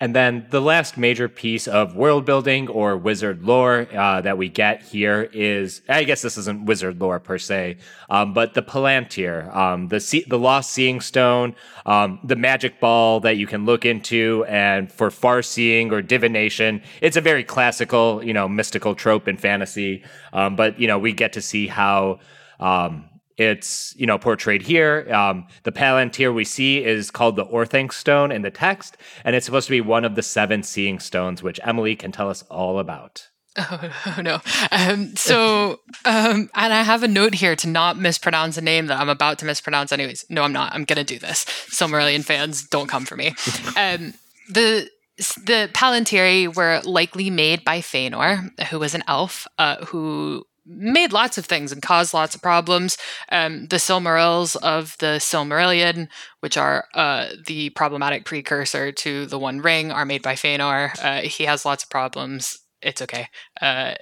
And then the last major piece of world building or wizard lore uh, that we get here is, I guess this isn't wizard lore per se, um, but the Palantir, um, the see- the lost seeing stone, um, the magic ball that you can look into, and for far seeing or divination, it's a very classical, you know, mystical trope in fantasy. Um, but you know, we get to see how um, it's you know portrayed here. Um, the palantir we see is called the Orthanc stone in the text, and it's supposed to be one of the seven seeing stones, which Emily can tell us all about. Oh, oh no! Um, so, um, and I have a note here to not mispronounce a name that I'm about to mispronounce. Anyways, no, I'm not. I'm gonna do this. Silmarillion fans, don't come for me. Um, the the Palantiri were likely made by Fëanor, who was an elf, uh, who made lots of things and caused lots of problems. Um, the Silmarils of the Silmarillion, which are uh, the problematic precursor to the One Ring, are made by Fëanor. Uh, he has lots of problems. It's okay. Uh,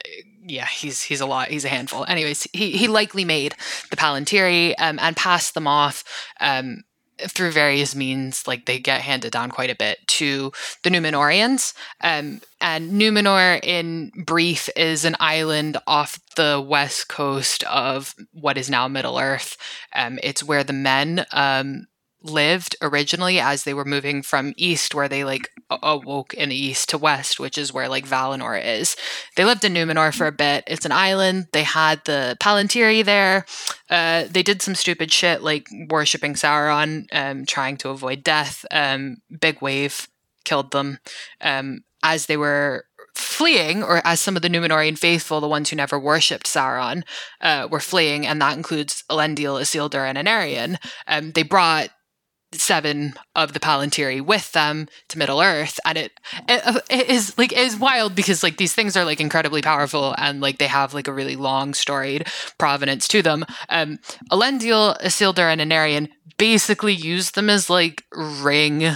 yeah, he's he's a lot. He's a handful. Anyways, he he likely made the Palantiri um, and passed them off. Um, through various means, like they get handed down quite a bit to the Numenoreans. Um, and Numenor, in brief, is an island off the west coast of what is now Middle Earth. Um, it's where the men um, lived originally as they were moving from east where they like awoke in the east to west which is where like valinor is. They lived in numenor for a bit. It's an island. They had the palantiri there. Uh, they did some stupid shit like worshipping sauron um, trying to avoid death. Um, big wave killed them. Um, as they were fleeing, or as some of the Numenorean faithful, the ones who never worshipped Sauron, uh, were fleeing, and that includes Elendil, Isildur, and Anarion. Um, they brought seven of the Palantiri with them to Middle Earth, and it, it, it is like it is wild because like these things are like incredibly powerful and like they have like a really long storied provenance to them. Um, Elendil, Isildur, and Anarion basically use them as like ring,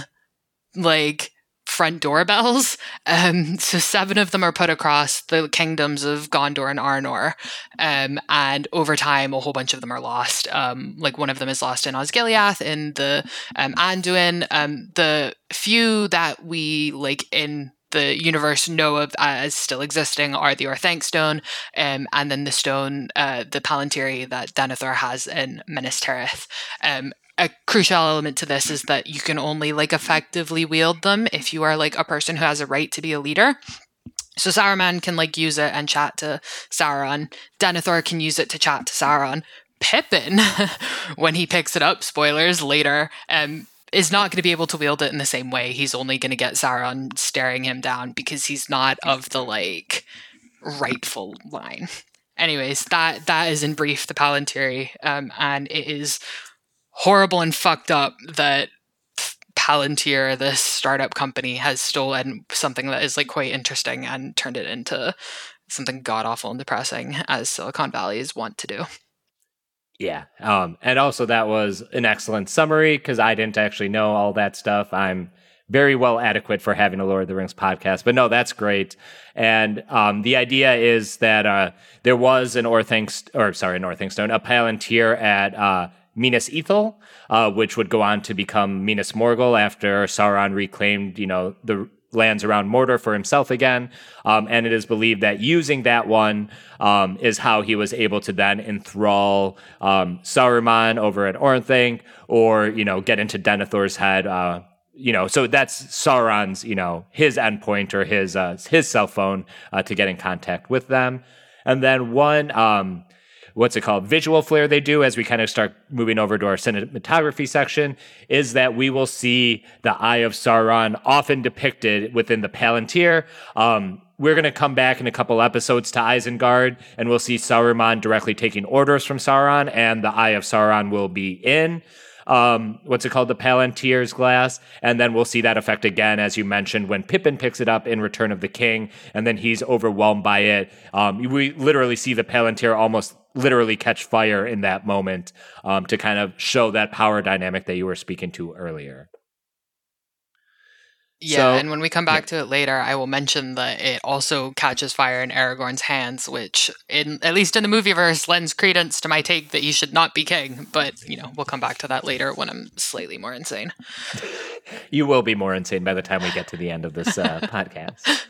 like front doorbells. Um, so seven of them are put across the kingdoms of Gondor and Arnor. Um, and over time, a whole bunch of them are lost. Um, like one of them is lost in Osgiliath in the um, Anduin. Um, the few that we like in the universe know of as still existing are the Orthanc stone, um, and then the stone, uh, the Palantiri that Denethor has in Minas Tirith. Um, a crucial element to this is that you can only like effectively wield them if you are like a person who has a right to be a leader. So Saruman can like use it and chat to Sauron. Denethor can use it to chat to Sauron. Pippin, when he picks it up, spoilers later, um, is not going to be able to wield it in the same way. He's only going to get Sauron staring him down because he's not of the like rightful line. Anyways, that that is in brief the Palantiri, um, and it is horrible and fucked up that Palantir, this startup company, has stolen something that is like quite interesting and turned it into something god awful and depressing, as Silicon Valley is wont to do. Yeah. Um, and also, that was an excellent summary because I didn't actually know all that stuff. I'm very well adequate for having a Lord of the Rings podcast. But no, that's great. And um, the idea is that uh, there was an Orthanc, or sorry, an a Palantir at uh, Minas Ithil, uh, which would go on to become Minas Morgul after Sauron reclaimed, you know, the lands around Mordor for himself again. Um, and it is believed that using that one um, is how he was able to then enthrall um, Saruman over at Orthanc or, you know, get into Denethor's head. Uh, you know, so that's Sauron's, you know, his endpoint or his uh, his cell phone uh, to get in contact with them. And then one um, what's it called visual flair they do as we kind of start moving over to our cinematography section is that we will see the eye of Sauron often depicted within the Palantir. Um, we're going to come back in a couple episodes to Isengard, and we'll see Saruman directly taking orders from Sauron, and the Eye of Sauron will be in um, what's it called, the Palantir's glass, and then we'll see that effect again, as you mentioned, when Pippin picks it up in Return of the King, and then he's overwhelmed by it. Um, we literally see the Palantir almost literally catch fire in that moment um, to kind of show that power dynamic that you were speaking to earlier. Yeah, So- and when we come back to it later, I will mention that it also catches fire in Aragorn's hands, which, in at least in the movieverse, lends credence to my take that he should not be king. But you know, we'll come back to that later when I'm slightly more insane. you will be more insane by the time we get to the end of this uh, podcast.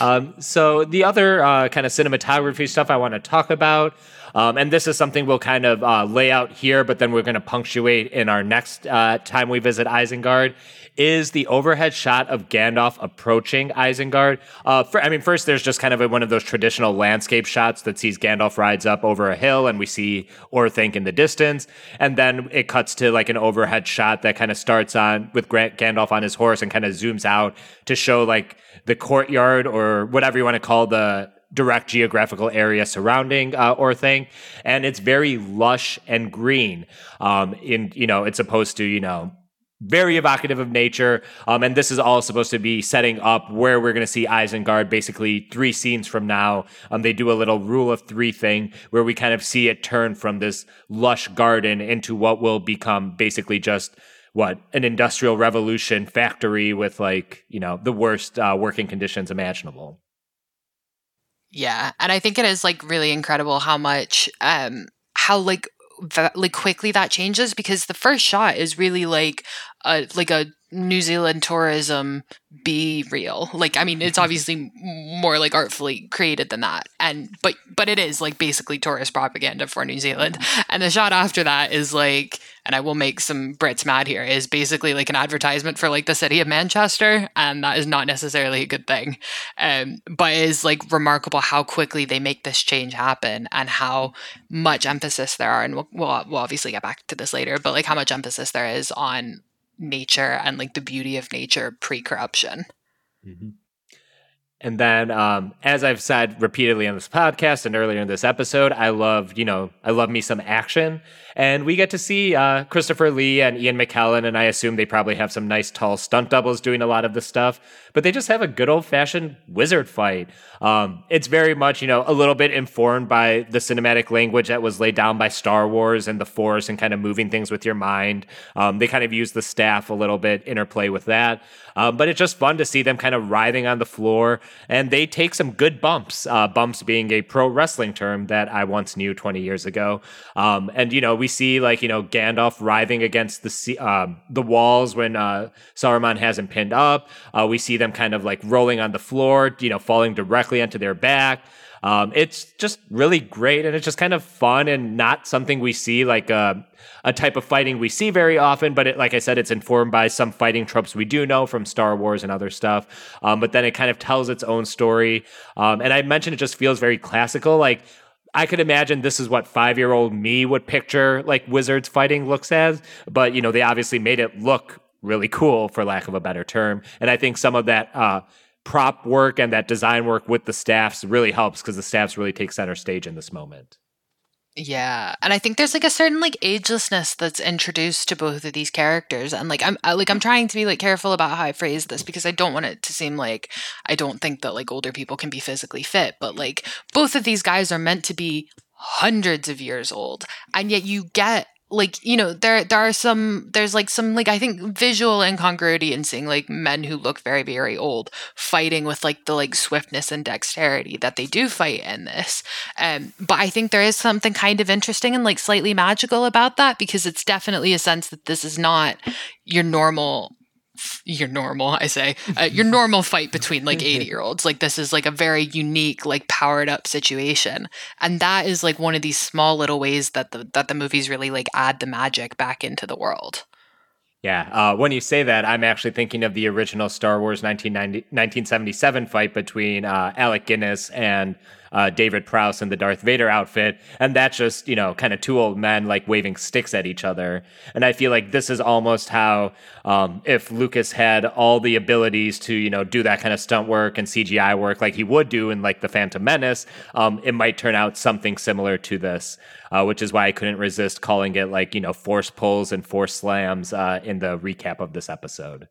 Um, so the other uh, kind of cinematography stuff I want to talk about, um, and this is something we'll kind of uh, lay out here, but then we're going to punctuate in our next uh, time we visit Isengard. Is the overhead shot of Gandalf approaching Isengard? Uh, for, I mean, first there's just kind of a, one of those traditional landscape shots that sees Gandalf rides up over a hill, and we see Orthanc in the distance, and then it cuts to like an overhead shot that kind of starts on with Grant Gandalf on his horse and kind of zooms out to show like the courtyard or whatever you want to call the direct geographical area surrounding uh, Orthanc, and it's very lush and green. Um, in you know, it's supposed to you know very evocative of nature. Um, and this is all supposed to be setting up where we're going to see Isengard basically three scenes from now. Um, they do a little rule of three thing where we kind of see it turn from this lush garden into what will become basically just what an industrial revolution factory with like, you know, the worst uh, working conditions imaginable. Yeah, and I think it is like really incredible how much, um, how like like quickly that changes because the first shot is really like a like a New Zealand tourism be real. Like I mean, it's obviously more like artfully created than that, and but but it is like basically tourist propaganda for New Zealand. And the shot after that is like, and I will make some Brits mad here, is basically like an advertisement for like the city of Manchester, and that is not necessarily a good thing. Um, but it is like remarkable how quickly they make this change happen and how much emphasis there are. And we'll, we'll, we'll obviously get back to this later, but like how much emphasis there is on nature and like the beauty of nature pre corruption. And then, um, as I've said repeatedly on this podcast and earlier in this episode, I love, you know, I love me some action. And we get to see uh, Christopher Lee and Ian McKellen, and I assume they probably have some nice tall stunt doubles doing a lot of the stuff. But they just have a good old fashioned wizard fight. Um, it's very much, you know, a little bit informed by the cinematic language that was laid down by Star Wars and the Force and kind of moving things with your mind. Um, they kind of use the staff a little bit, interplay with that. Um, but it's just fun to see them kind of writhing on the floor, and they take some good bumps. Uh, bumps being a pro wrestling term that I once knew 20 years ago. Um, and you know, we see like you know Gandalf writhing against the um, the walls when uh, Saruman has him pinned up. Uh, we see them kind of like rolling on the floor, you know, falling directly onto their back. Um, it's just really great, and it's just kind of fun and not something we see like a, a type of fighting we see very often. But it, like I said, it's informed by some fighting tropes we do know from Star Wars and other stuff. Um, but then it kind of tells its own story. Um, and I mentioned it just feels very classical. Like I could imagine this is what five year old me would picture like wizards fighting looks as. But you know, they obviously made it look really cool, for lack of a better term. And I think some of that. Uh, prop work and that design work with the staffs really helps because the staffs really take center stage in this moment. Yeah, and I think there's like a certain like agelessness that's introduced to both of these characters, and like I'm I, like I'm trying to be like careful about how I phrase this because I don't want it to seem like I don't think that like older people can be physically fit, but like both of these guys are meant to be hundreds of years old, and yet you get like you know there there are some there's like some like i think visual incongruity in seeing like men who look very very old fighting with like the like swiftness and dexterity that they do fight in this. Um but i think there is something kind of interesting and like slightly magical about that because it's definitely a sense that this is not your normal your normal i say. Uh, your normal fight between like 80 year olds like this is like a very unique like powered up situation. And that is like one of these small little ways that the that the movies really like add the magic back into the world. Yeah, uh, when you say that, I'm actually thinking of the original Star Wars 1990, 1977 fight between uh, Alec Guinness and uh, David Prowse in the Darth Vader outfit. And that's just, you know, kind of two old men like waving sticks at each other. And I feel like this is almost how, um, if Lucas had all the abilities to, you know, do that kind of stunt work and CGI work like he would do in like The Phantom Menace, um, it might turn out something similar to this. Uh, which is why I couldn't resist calling it like, you know, force pulls and force slams uh, in the recap of this episode.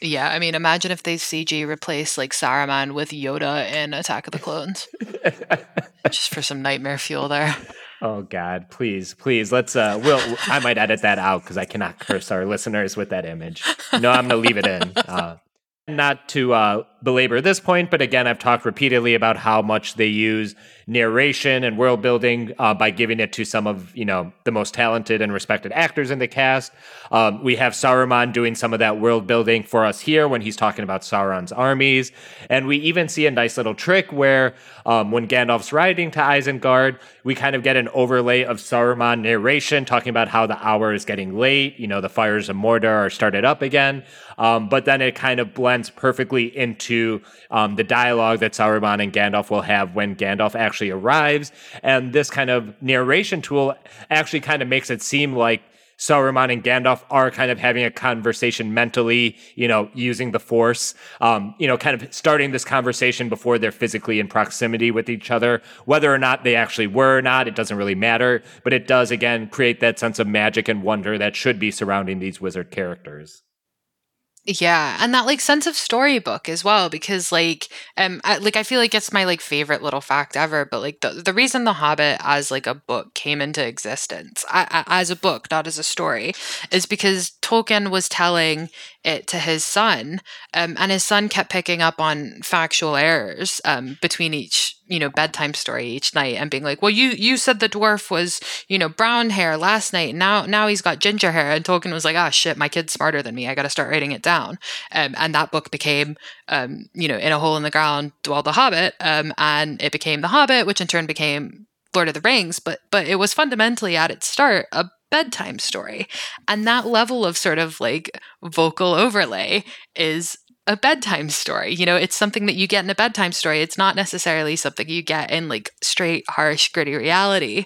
Yeah, I mean, imagine if they CG replace like Saruman with Yoda in Attack of the Clones, just for some nightmare fuel there. Oh God, please, please, let's. uh We'll. I might edit that out because I cannot curse our listeners with that image. No, I'm gonna leave it in. Uh, not to uh, belabor this point, but again, I've talked repeatedly about how much they use narration and world building uh, by giving it to some of you know the most talented and respected actors in the cast. Um, we have Saruman doing some of that world building for us here when he's talking about Sauron's armies, and we even see a nice little trick where um, when Gandalf's riding to Isengard, we kind of get an overlay of Saruman narration talking about how the hour is getting late. You know, the fires of Mordor are started up again, um, but then it kind of blends perfectly into um, the dialogue that Saruman and Gandalf will have when Gandalf actually arrives. And this kind of narration tool actually kind of makes it seem like Saruman and Gandalf are kind of having a conversation mentally, you know, using the Force, um, you know, kind of starting this conversation before they're physically in proximity with each other. Whether or not they actually were or not, it doesn't really matter. But it does, again, create that sense of magic and wonder that should be surrounding these wizard characters. Yeah, and that like sense of storybook as well, because like um I, like I feel like it's my like favorite little fact ever. But like the the reason The Hobbit as like a book came into existence I, I, as a book, not as a story, is because Tolkien was telling it to his son, um, and his son kept picking up on factual errors um, between each you know bedtime story each night and being like well you you said the dwarf was you know brown hair last night. Now now he's got ginger hair. And tolkien was like ah oh, shit my kid's smarter than me. I gotta start writing it down. Um, and that book became um, you know in a hole in the ground dwelled the hobbit um, and it became the hobbit which in turn became lord of the rings but but it was fundamentally at its start a bedtime story and that level of sort of like vocal overlay is a bedtime story. You know, it's something that you get in a bedtime story. It's not necessarily something you get in like straight, harsh, gritty reality.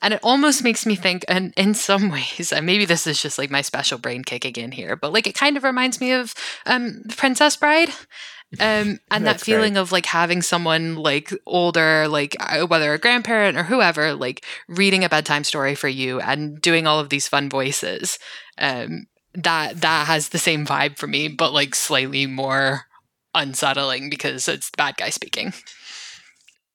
And it almost makes me think, and in some ways, and maybe this is just like my special brain kicking in here, but like it kind of reminds me of um, Princess Bride. Um, and that feeling great. of like having someone like older, like uh, whether a grandparent or whoever, like reading a bedtime story for you and doing all of these fun voices. Um, that that has the same vibe for me, but like slightly more unsettling because it's the bad guy speaking.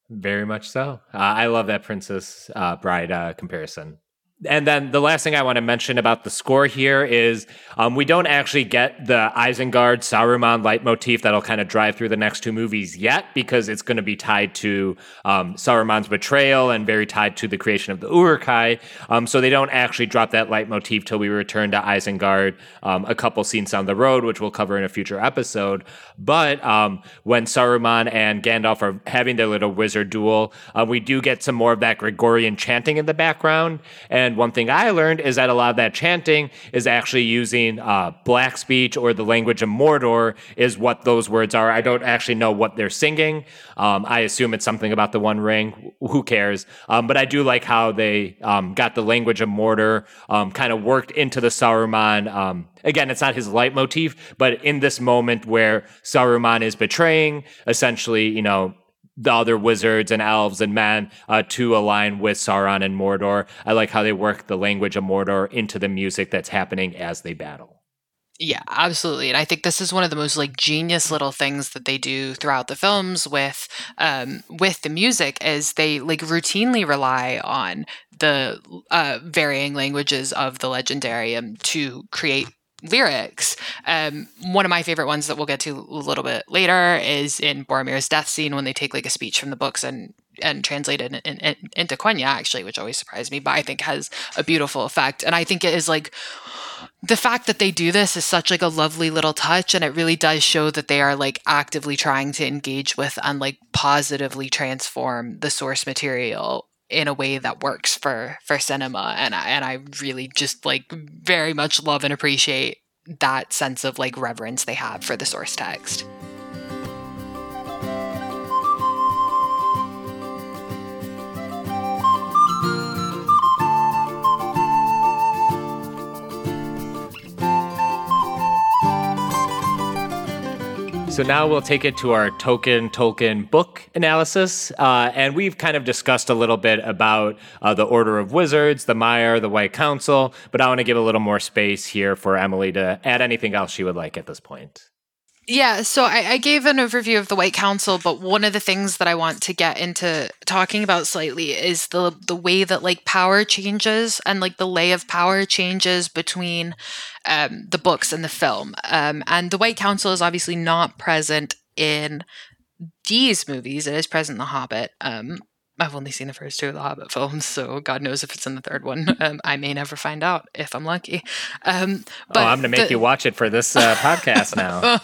Very much so. Uh, I love that Princess uh, Bride uh, comparison and then the last thing I want to mention about the score here is um, we don't actually get the Isengard Saruman leitmotif that'll kind of drive through the next two movies yet because it's going to be tied to um, Saruman's betrayal and very tied to the creation of the Uruk-hai. Um, so they don't actually drop that leitmotif till we return to Isengard um, a couple scenes down the road, which we'll cover in a future episode. But um, when Saruman and Gandalf are having their little wizard duel, uh, we do get some more of that Gregorian chanting in the background and and one thing I learned is that a lot of that chanting is actually using uh, black speech or the language of Mordor, is what those words are. I don't actually know what they're singing. Um, I assume it's something about the One Ring. Who cares? Um, but I do like how they um, got the language of Mordor um, kind of worked into the Saruman. Um, again, it's not his leitmotif, but in this moment where Saruman is betraying, essentially, you know, the other wizards and elves and men uh, to align with Sauron and Mordor. I like how they work the language of Mordor into the music that's happening as they battle. Yeah, absolutely. And I think this is one of the most like genius little things that they do throughout the films with um with the music is they like routinely rely on the uh varying languages of the legendarium to create lyrics. Um, one of my favorite ones that we'll get to a little bit later is in Boromir's death scene when they take like a speech from the books and and translate it in, in, into Quenya, actually, which always surprised me, but I think has a beautiful effect. And I think it is like the fact that they do this is such like a lovely little touch and it really does show that they are like actively trying to engage with and like positively transform the source material in a way that works for for cinema and I, and I really just like very much love and appreciate that sense of like reverence they have for the source text. So now we'll take it to our token Tolkien book analysis. Uh, and we've kind of discussed a little bit about uh, the Order of Wizards, the Maiar, the White Council, but I want to give a little more space here for Emily to add anything else she would like at this point. Yeah, so I, I, gave an overview of the White Council, but one of the things that I want to get into talking about slightly is the the way that like power changes and like the lay of power changes between um, the books and the film. Um, and the White Council is obviously not present in these movies. It is present in The Hobbit. Um, I've only seen the first two of the Hobbit films, so God knows if it's in the third one. Um, I may never find out if I'm lucky. Um, but oh, I'm going to make the, you watch it for this uh, podcast now.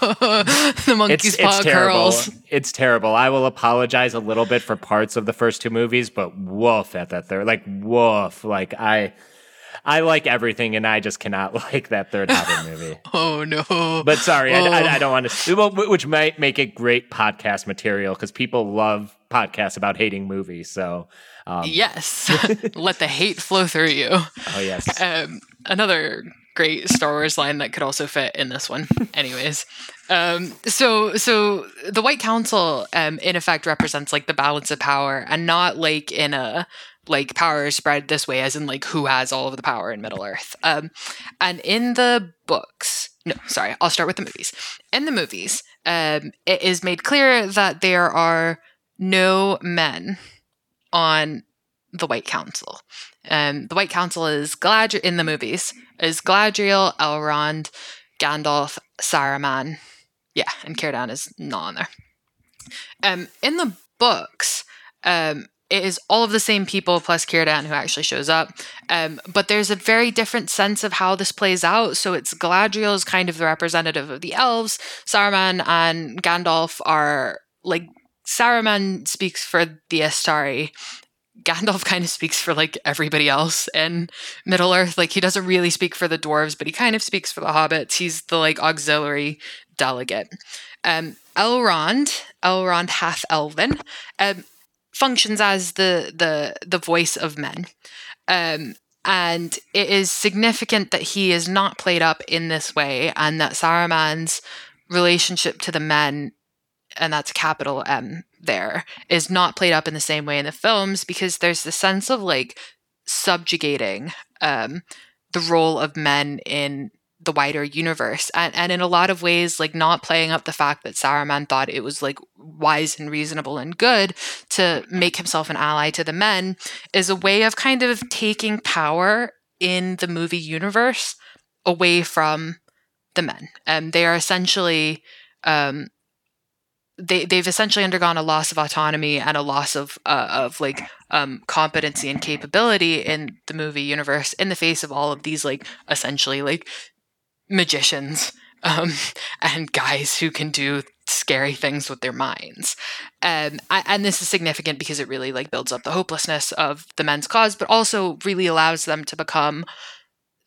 the monkey's it's, paw it's terrible. curls. It's terrible. I will apologize a little bit for parts of the first two movies, but woof at that third. Like woof. Like I. I like everything, and I just cannot like that third Hobbit movie. oh no! But sorry, oh. I, I, I, don't want to. Which might make it great podcast material because people love podcasts about hating movies. So um. yes, let the hate flow through you. Oh yes. Um, another great Star Wars line that could also fit in this one. Anyways, um, so so the White Council, um, in effect, represents like the balance of power, and not like in a like power spread this way, as in like who has all of the power in Middle Earth. Um, and in the books, no, sorry, I'll start with the movies. In the movies, um, it is made clear that there are no men on the White Council. Um, the White Council is Galadriel in the movies is Galadriel, Elrond, Gandalf, Saruman. Yeah, and Círdan is not on there. Um, in the books, um, it is all of the same people plus Círdan who actually shows up. Um, but there's a very different sense of how this plays out. So it's Galadriel is kind of the representative of the elves. Saruman and Gandalf are like Saruman speaks for the Istari. Gandalf kind of speaks for like everybody else in Middle Earth. Like he doesn't really speak for the dwarves, but he kind of speaks for the hobbits. He's the like auxiliary delegate. Um, Elrond, Elrond half elven, um, functions as the the the voice of men. Um, and it is significant that he is not played up in this way, and that Saruman's relationship to the men and that's capital M there, is not played up in the same way in the films because there's the sense of like subjugating um, the role of men in the wider universe. And, and in a lot of ways like not playing up the fact that Saruman thought it was like wise and reasonable and good to make himself an ally to the men is a way of kind of taking power in the movie universe away from the men. And um, they are essentially um, they they've essentially undergone a loss of autonomy and a loss of uh, of like um, competency and capability in the movie universe in the face of all of these like essentially like magicians um, and guys who can do scary things with their minds. Um, I, and this is significant because it really like builds up the hopelessness of the men's cause, but also really allows them to become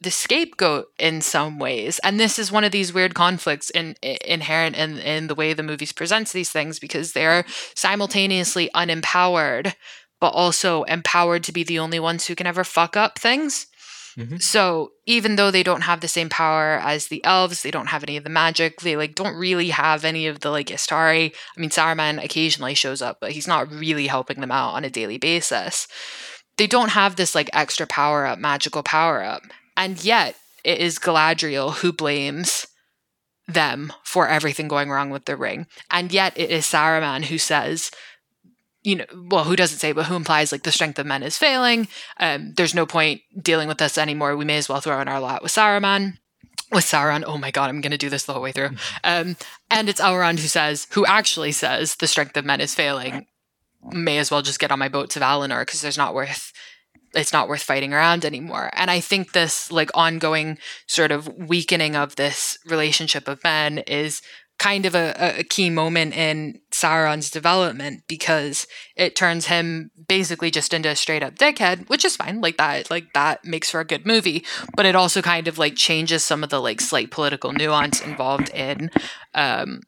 the scapegoat in some ways and this is one of these weird conflicts in, in, inherent in, in the way the movies presents these things because they're simultaneously unempowered but also empowered to be the only ones who can ever fuck up things mm-hmm. so even though they don't have the same power as the elves they don't have any of the magic they like don't really have any of the like istari i mean saruman occasionally shows up but he's not really helping them out on a daily basis they don't have this like extra power up magical power up and yet, it is Galadriel who blames them for everything going wrong with the ring. And yet, it is Saruman who says, you know, well, who doesn't say, but who implies like the strength of men is failing. Um, there's no point dealing with this anymore. We may as well throw in our lot with Saruman. With Sauron, oh my god, I'm going to do this the whole way through. Um, and it's Elrond who says, who actually says, the strength of men is failing. May as well just get on my boat to Valinor because there's not worth it's not worth fighting around anymore. And I think this like ongoing sort of weakening of this relationship of men is kind of a, a, key moment in Sauron's development because it turns him basically just into a straight up dickhead, which is fine. Like that, like that makes for a good movie. But it also kind of like changes some of the like slight political nuance involved in um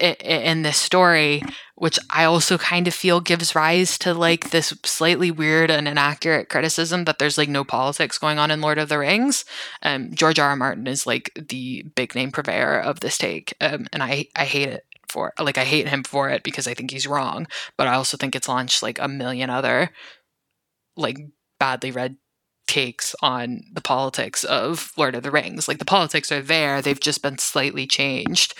in this story, which I also kind of feel gives rise to like this slightly weird and inaccurate criticism that there's like no politics going on in Lord of the Rings. Um, George R. R. Martin is like the big name purveyor of this take, um, and I I hate it for like I hate him for it because I think he's wrong, but I also think it's launched like a million other like badly read takes on the politics of Lord of the Rings. Like the politics are there, they've just been slightly changed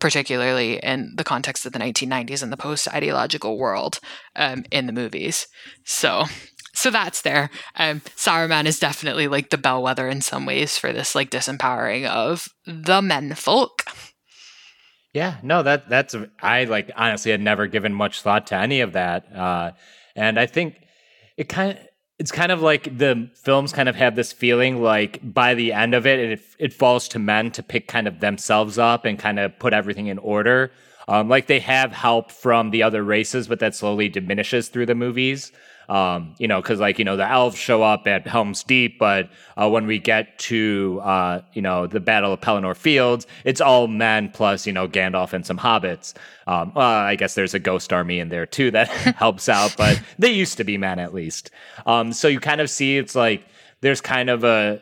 particularly in the context of the 1990s and the post ideological world um, in the movies. So, so that's there. Um, Saruman is definitely like the bellwether in some ways for this like disempowering of the men folk. Yeah, no, that that's I like honestly had never given much thought to any of that, uh, and I think it kind of it's kind of like the films kind of have this feeling like by the end of it, it it falls to men to pick kind of themselves up and kind of put everything in order. Um, like they have help from the other races, but that slowly diminishes through the movies. Um, you know, because like you know the elves show up at Helm's Deep, but uh, when we get to uh, you know the Battle of Pelennor Fields, it's all men plus you know Gandalf and some hobbits. Um, well, I guess there's a ghost army in there too that helps out, but they used to be men at least. Um, so you kind of see it's like there's kind of a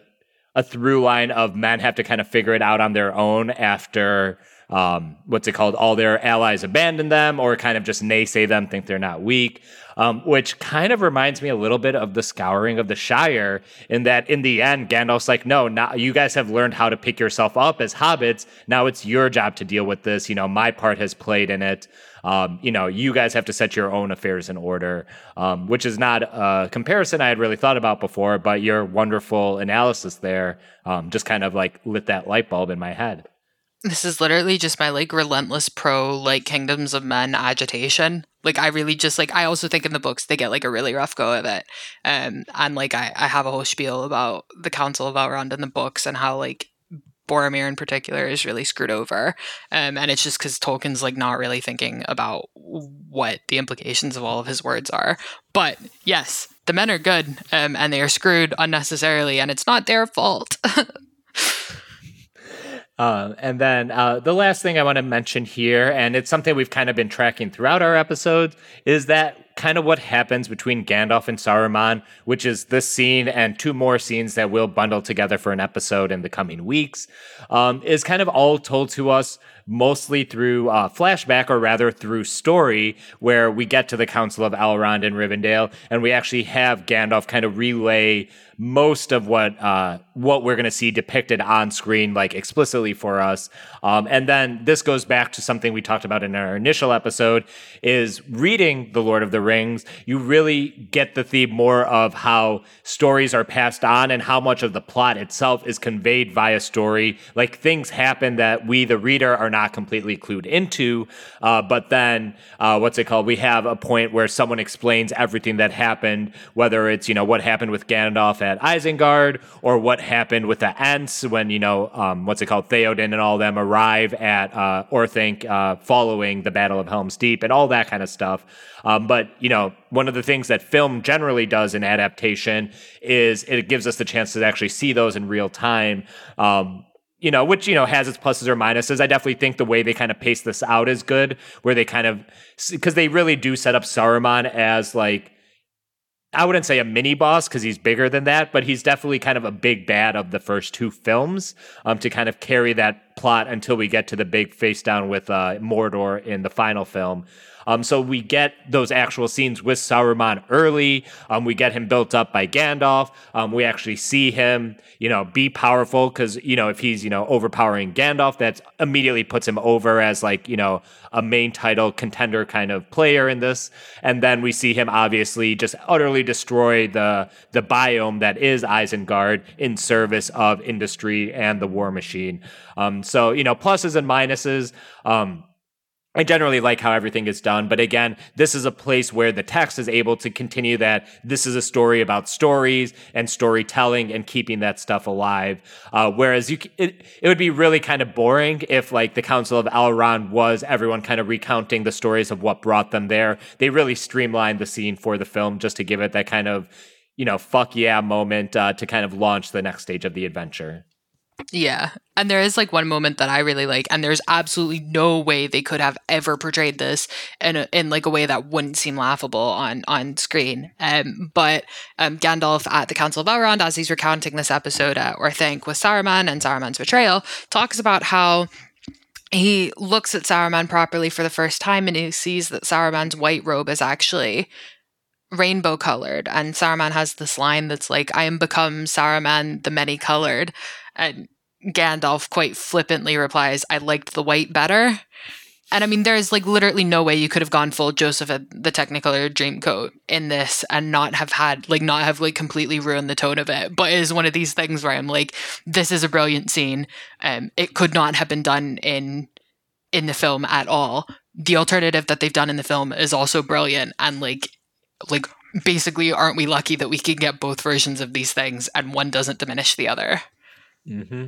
a through line of men have to kind of figure it out on their own after um, what's it called? All their allies abandon them or kind of just naysay them, think they're not weak um, which kind of reminds me a little bit of the scouring of the Shire, in that in the end, Gandalf's like, no, now you guys have learned how to pick yourself up as hobbits. Now it's your job to deal with this. You know, my part has played in it. Um, you know, you guys have to set your own affairs in order, um, which is not a comparison I had really thought about before, but your wonderful analysis there um, just kind of like lit that light bulb in my head. This is literally just my like relentless pro like kingdoms of men agitation. Like I really just like I also think in the books they get like a really rough go of it. Um and like I, I have a whole spiel about the Council of Elrond in the books and how like Boromir in particular is really screwed over. Um and it's just because Tolkien's like not really thinking about what the implications of all of his words are. But yes, the men are good, um, and they are screwed unnecessarily, and it's not their fault. Um, and then uh, the last thing I want to mention here, and it's something we've kind of been tracking throughout our episodes, is that kind of what happens between Gandalf and Saruman, which is this scene and two more scenes that we'll bundle together for an episode in the coming weeks, um, is kind of all told to us mostly through uh, flashback, or rather through story, where we get to the Council of Elrond in Rivendell, and we actually have Gandalf kind of relay most of what uh, what we're going to see depicted on screen, like explicitly for us. Um, and then this goes back to something we talked about in our initial episode: is reading the Lord of the Rings. You really get the theme more of how stories are passed on and how much of the plot itself is conveyed via story. Like things happen that we, the reader, are not completely clued into. Uh, but then, uh, what's it called? We have a point where someone explains everything that happened, whether it's you know what happened with Gandalf at Isengard, or what happened with the Ents when you know um, what's it called, Theoden and all them arrive at uh, Orthanc uh, following the Battle of Helm's Deep and all that kind of stuff. Um, but you know, one of the things that film generally does in adaptation is it gives us the chance to actually see those in real time. Um, you know, which you know has its pluses or minuses. I definitely think the way they kind of pace this out is good, where they kind of because they really do set up Saruman as like I wouldn't say a mini boss because he's bigger than that, but he's definitely kind of a big bad of the first two films um, to kind of carry that plot until we get to the big face down with uh, Mordor in the final film. Um, so we get those actual scenes with Saruman early. Um, we get him built up by Gandalf. Um, we actually see him, you know, be powerful because you know if he's you know overpowering Gandalf, that immediately puts him over as like you know a main title contender kind of player in this. And then we see him obviously just utterly destroy the the biome that is Isengard in service of industry and the war machine. Um, so you know pluses and minuses. Um, I generally like how everything is done, but again, this is a place where the text is able to continue that this is a story about stories and storytelling and keeping that stuff alive. Uh, whereas you, it, it would be really kind of boring if like the Council of Elrond was everyone kind of recounting the stories of what brought them there. They really streamlined the scene for the film just to give it that kind of, you know, fuck yeah moment uh, to kind of launch the next stage of the adventure. Yeah. And there is like one moment that I really like, and there's absolutely no way they could have ever portrayed this in a, in like a way that wouldn't seem laughable on on screen. Um, but um, Gandalf at the Council of Elrond, as he's recounting this episode at Orthanc with Saruman and Saruman's betrayal, talks about how he looks at Saruman properly for the first time and he sees that Saruman's white robe is actually rainbow colored and Saruman has this line that's like I am become Saruman the many colored and Gandalf quite flippantly replies, I liked the white better. And I mean, there's like literally no way you could have gone full Joseph the Technicolor Dreamcoat in this and not have had, like, not have like completely ruined the tone of it. But it is one of these things where I'm like, this is a brilliant scene. Um, it could not have been done in in the film at all. The alternative that they've done in the film is also brilliant and like, like basically, aren't we lucky that we can get both versions of these things and one doesn't diminish the other? Mm-hmm.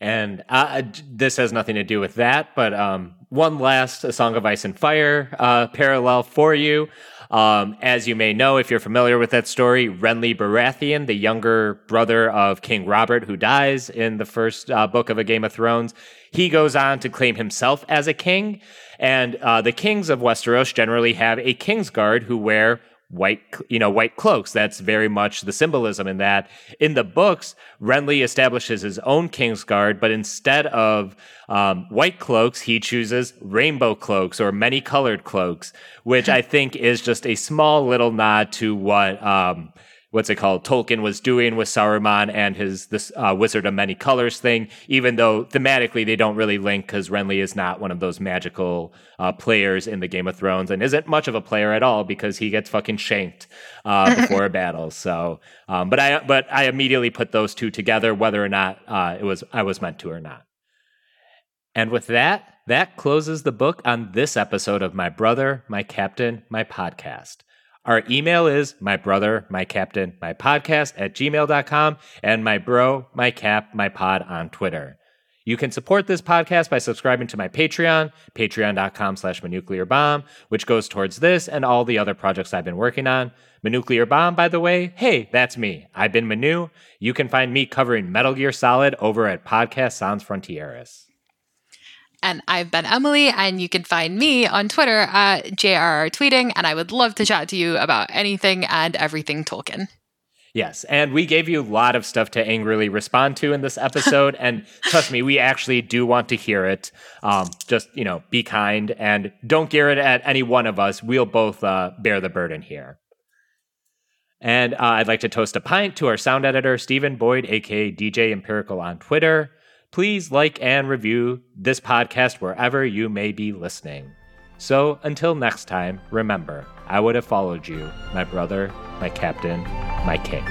And uh, this has nothing to do with that, but um, one last A Song of Ice and Fire uh, parallel for you. Um, as you may know, if you're familiar with that story, Renly Baratheon, the younger brother of King Robert, who dies in the first uh, book of A Game of Thrones, he goes on to claim himself as a king. And uh, the kings of Westeros generally have a king's guard who wear white you know white cloaks. That's very much the symbolism in that. In the books renly establishes his own king's guard but instead of um, white cloaks he chooses rainbow cloaks or many colored cloaks which i think is just a small little nod to what um, what's it called Tolkien was doing with Saruman and his this uh, Wizard of Many Colors thing, even though thematically they don't really link because Renly is not one of those magical uh, players in the Game of Thrones and isn't much of a player at all because he gets fucking shanked uh, before a battle. So, um, but I but I immediately put those two together, whether or not uh, it was I was meant to or not. And with that, that closes the book on this episode of My Brother, My Captain, My Podcast. Our email is my brother, my captain, my podcast at gmail.com and my bro, my cap, my pod on Twitter. You can support this podcast by subscribing to my Patreon, patreon.com slash bomb, which goes towards this and all the other projects I've been working on. Nuclear Bomb, by the way, hey, that's me. I've been Manu. You can find me covering Metal Gear Solid over at Podcast Sans Frontieres. And I've been Emily, and you can find me on Twitter at JRR Tweeting, and I would love to chat to you about anything and everything Tolkien. Yes, and we gave you a lot of stuff to angrily respond to in this episode, and trust me, we actually do want to hear it. Um, just you know, be kind and don't gear it at any one of us. We'll both uh, bear the burden here. And uh, I'd like to toast a pint to our sound editor, Stephen Boyd, aka DJ Empirical on Twitter. Please like and review this podcast wherever you may be listening. So until next time, remember, I would have followed you, my brother, my captain, my king.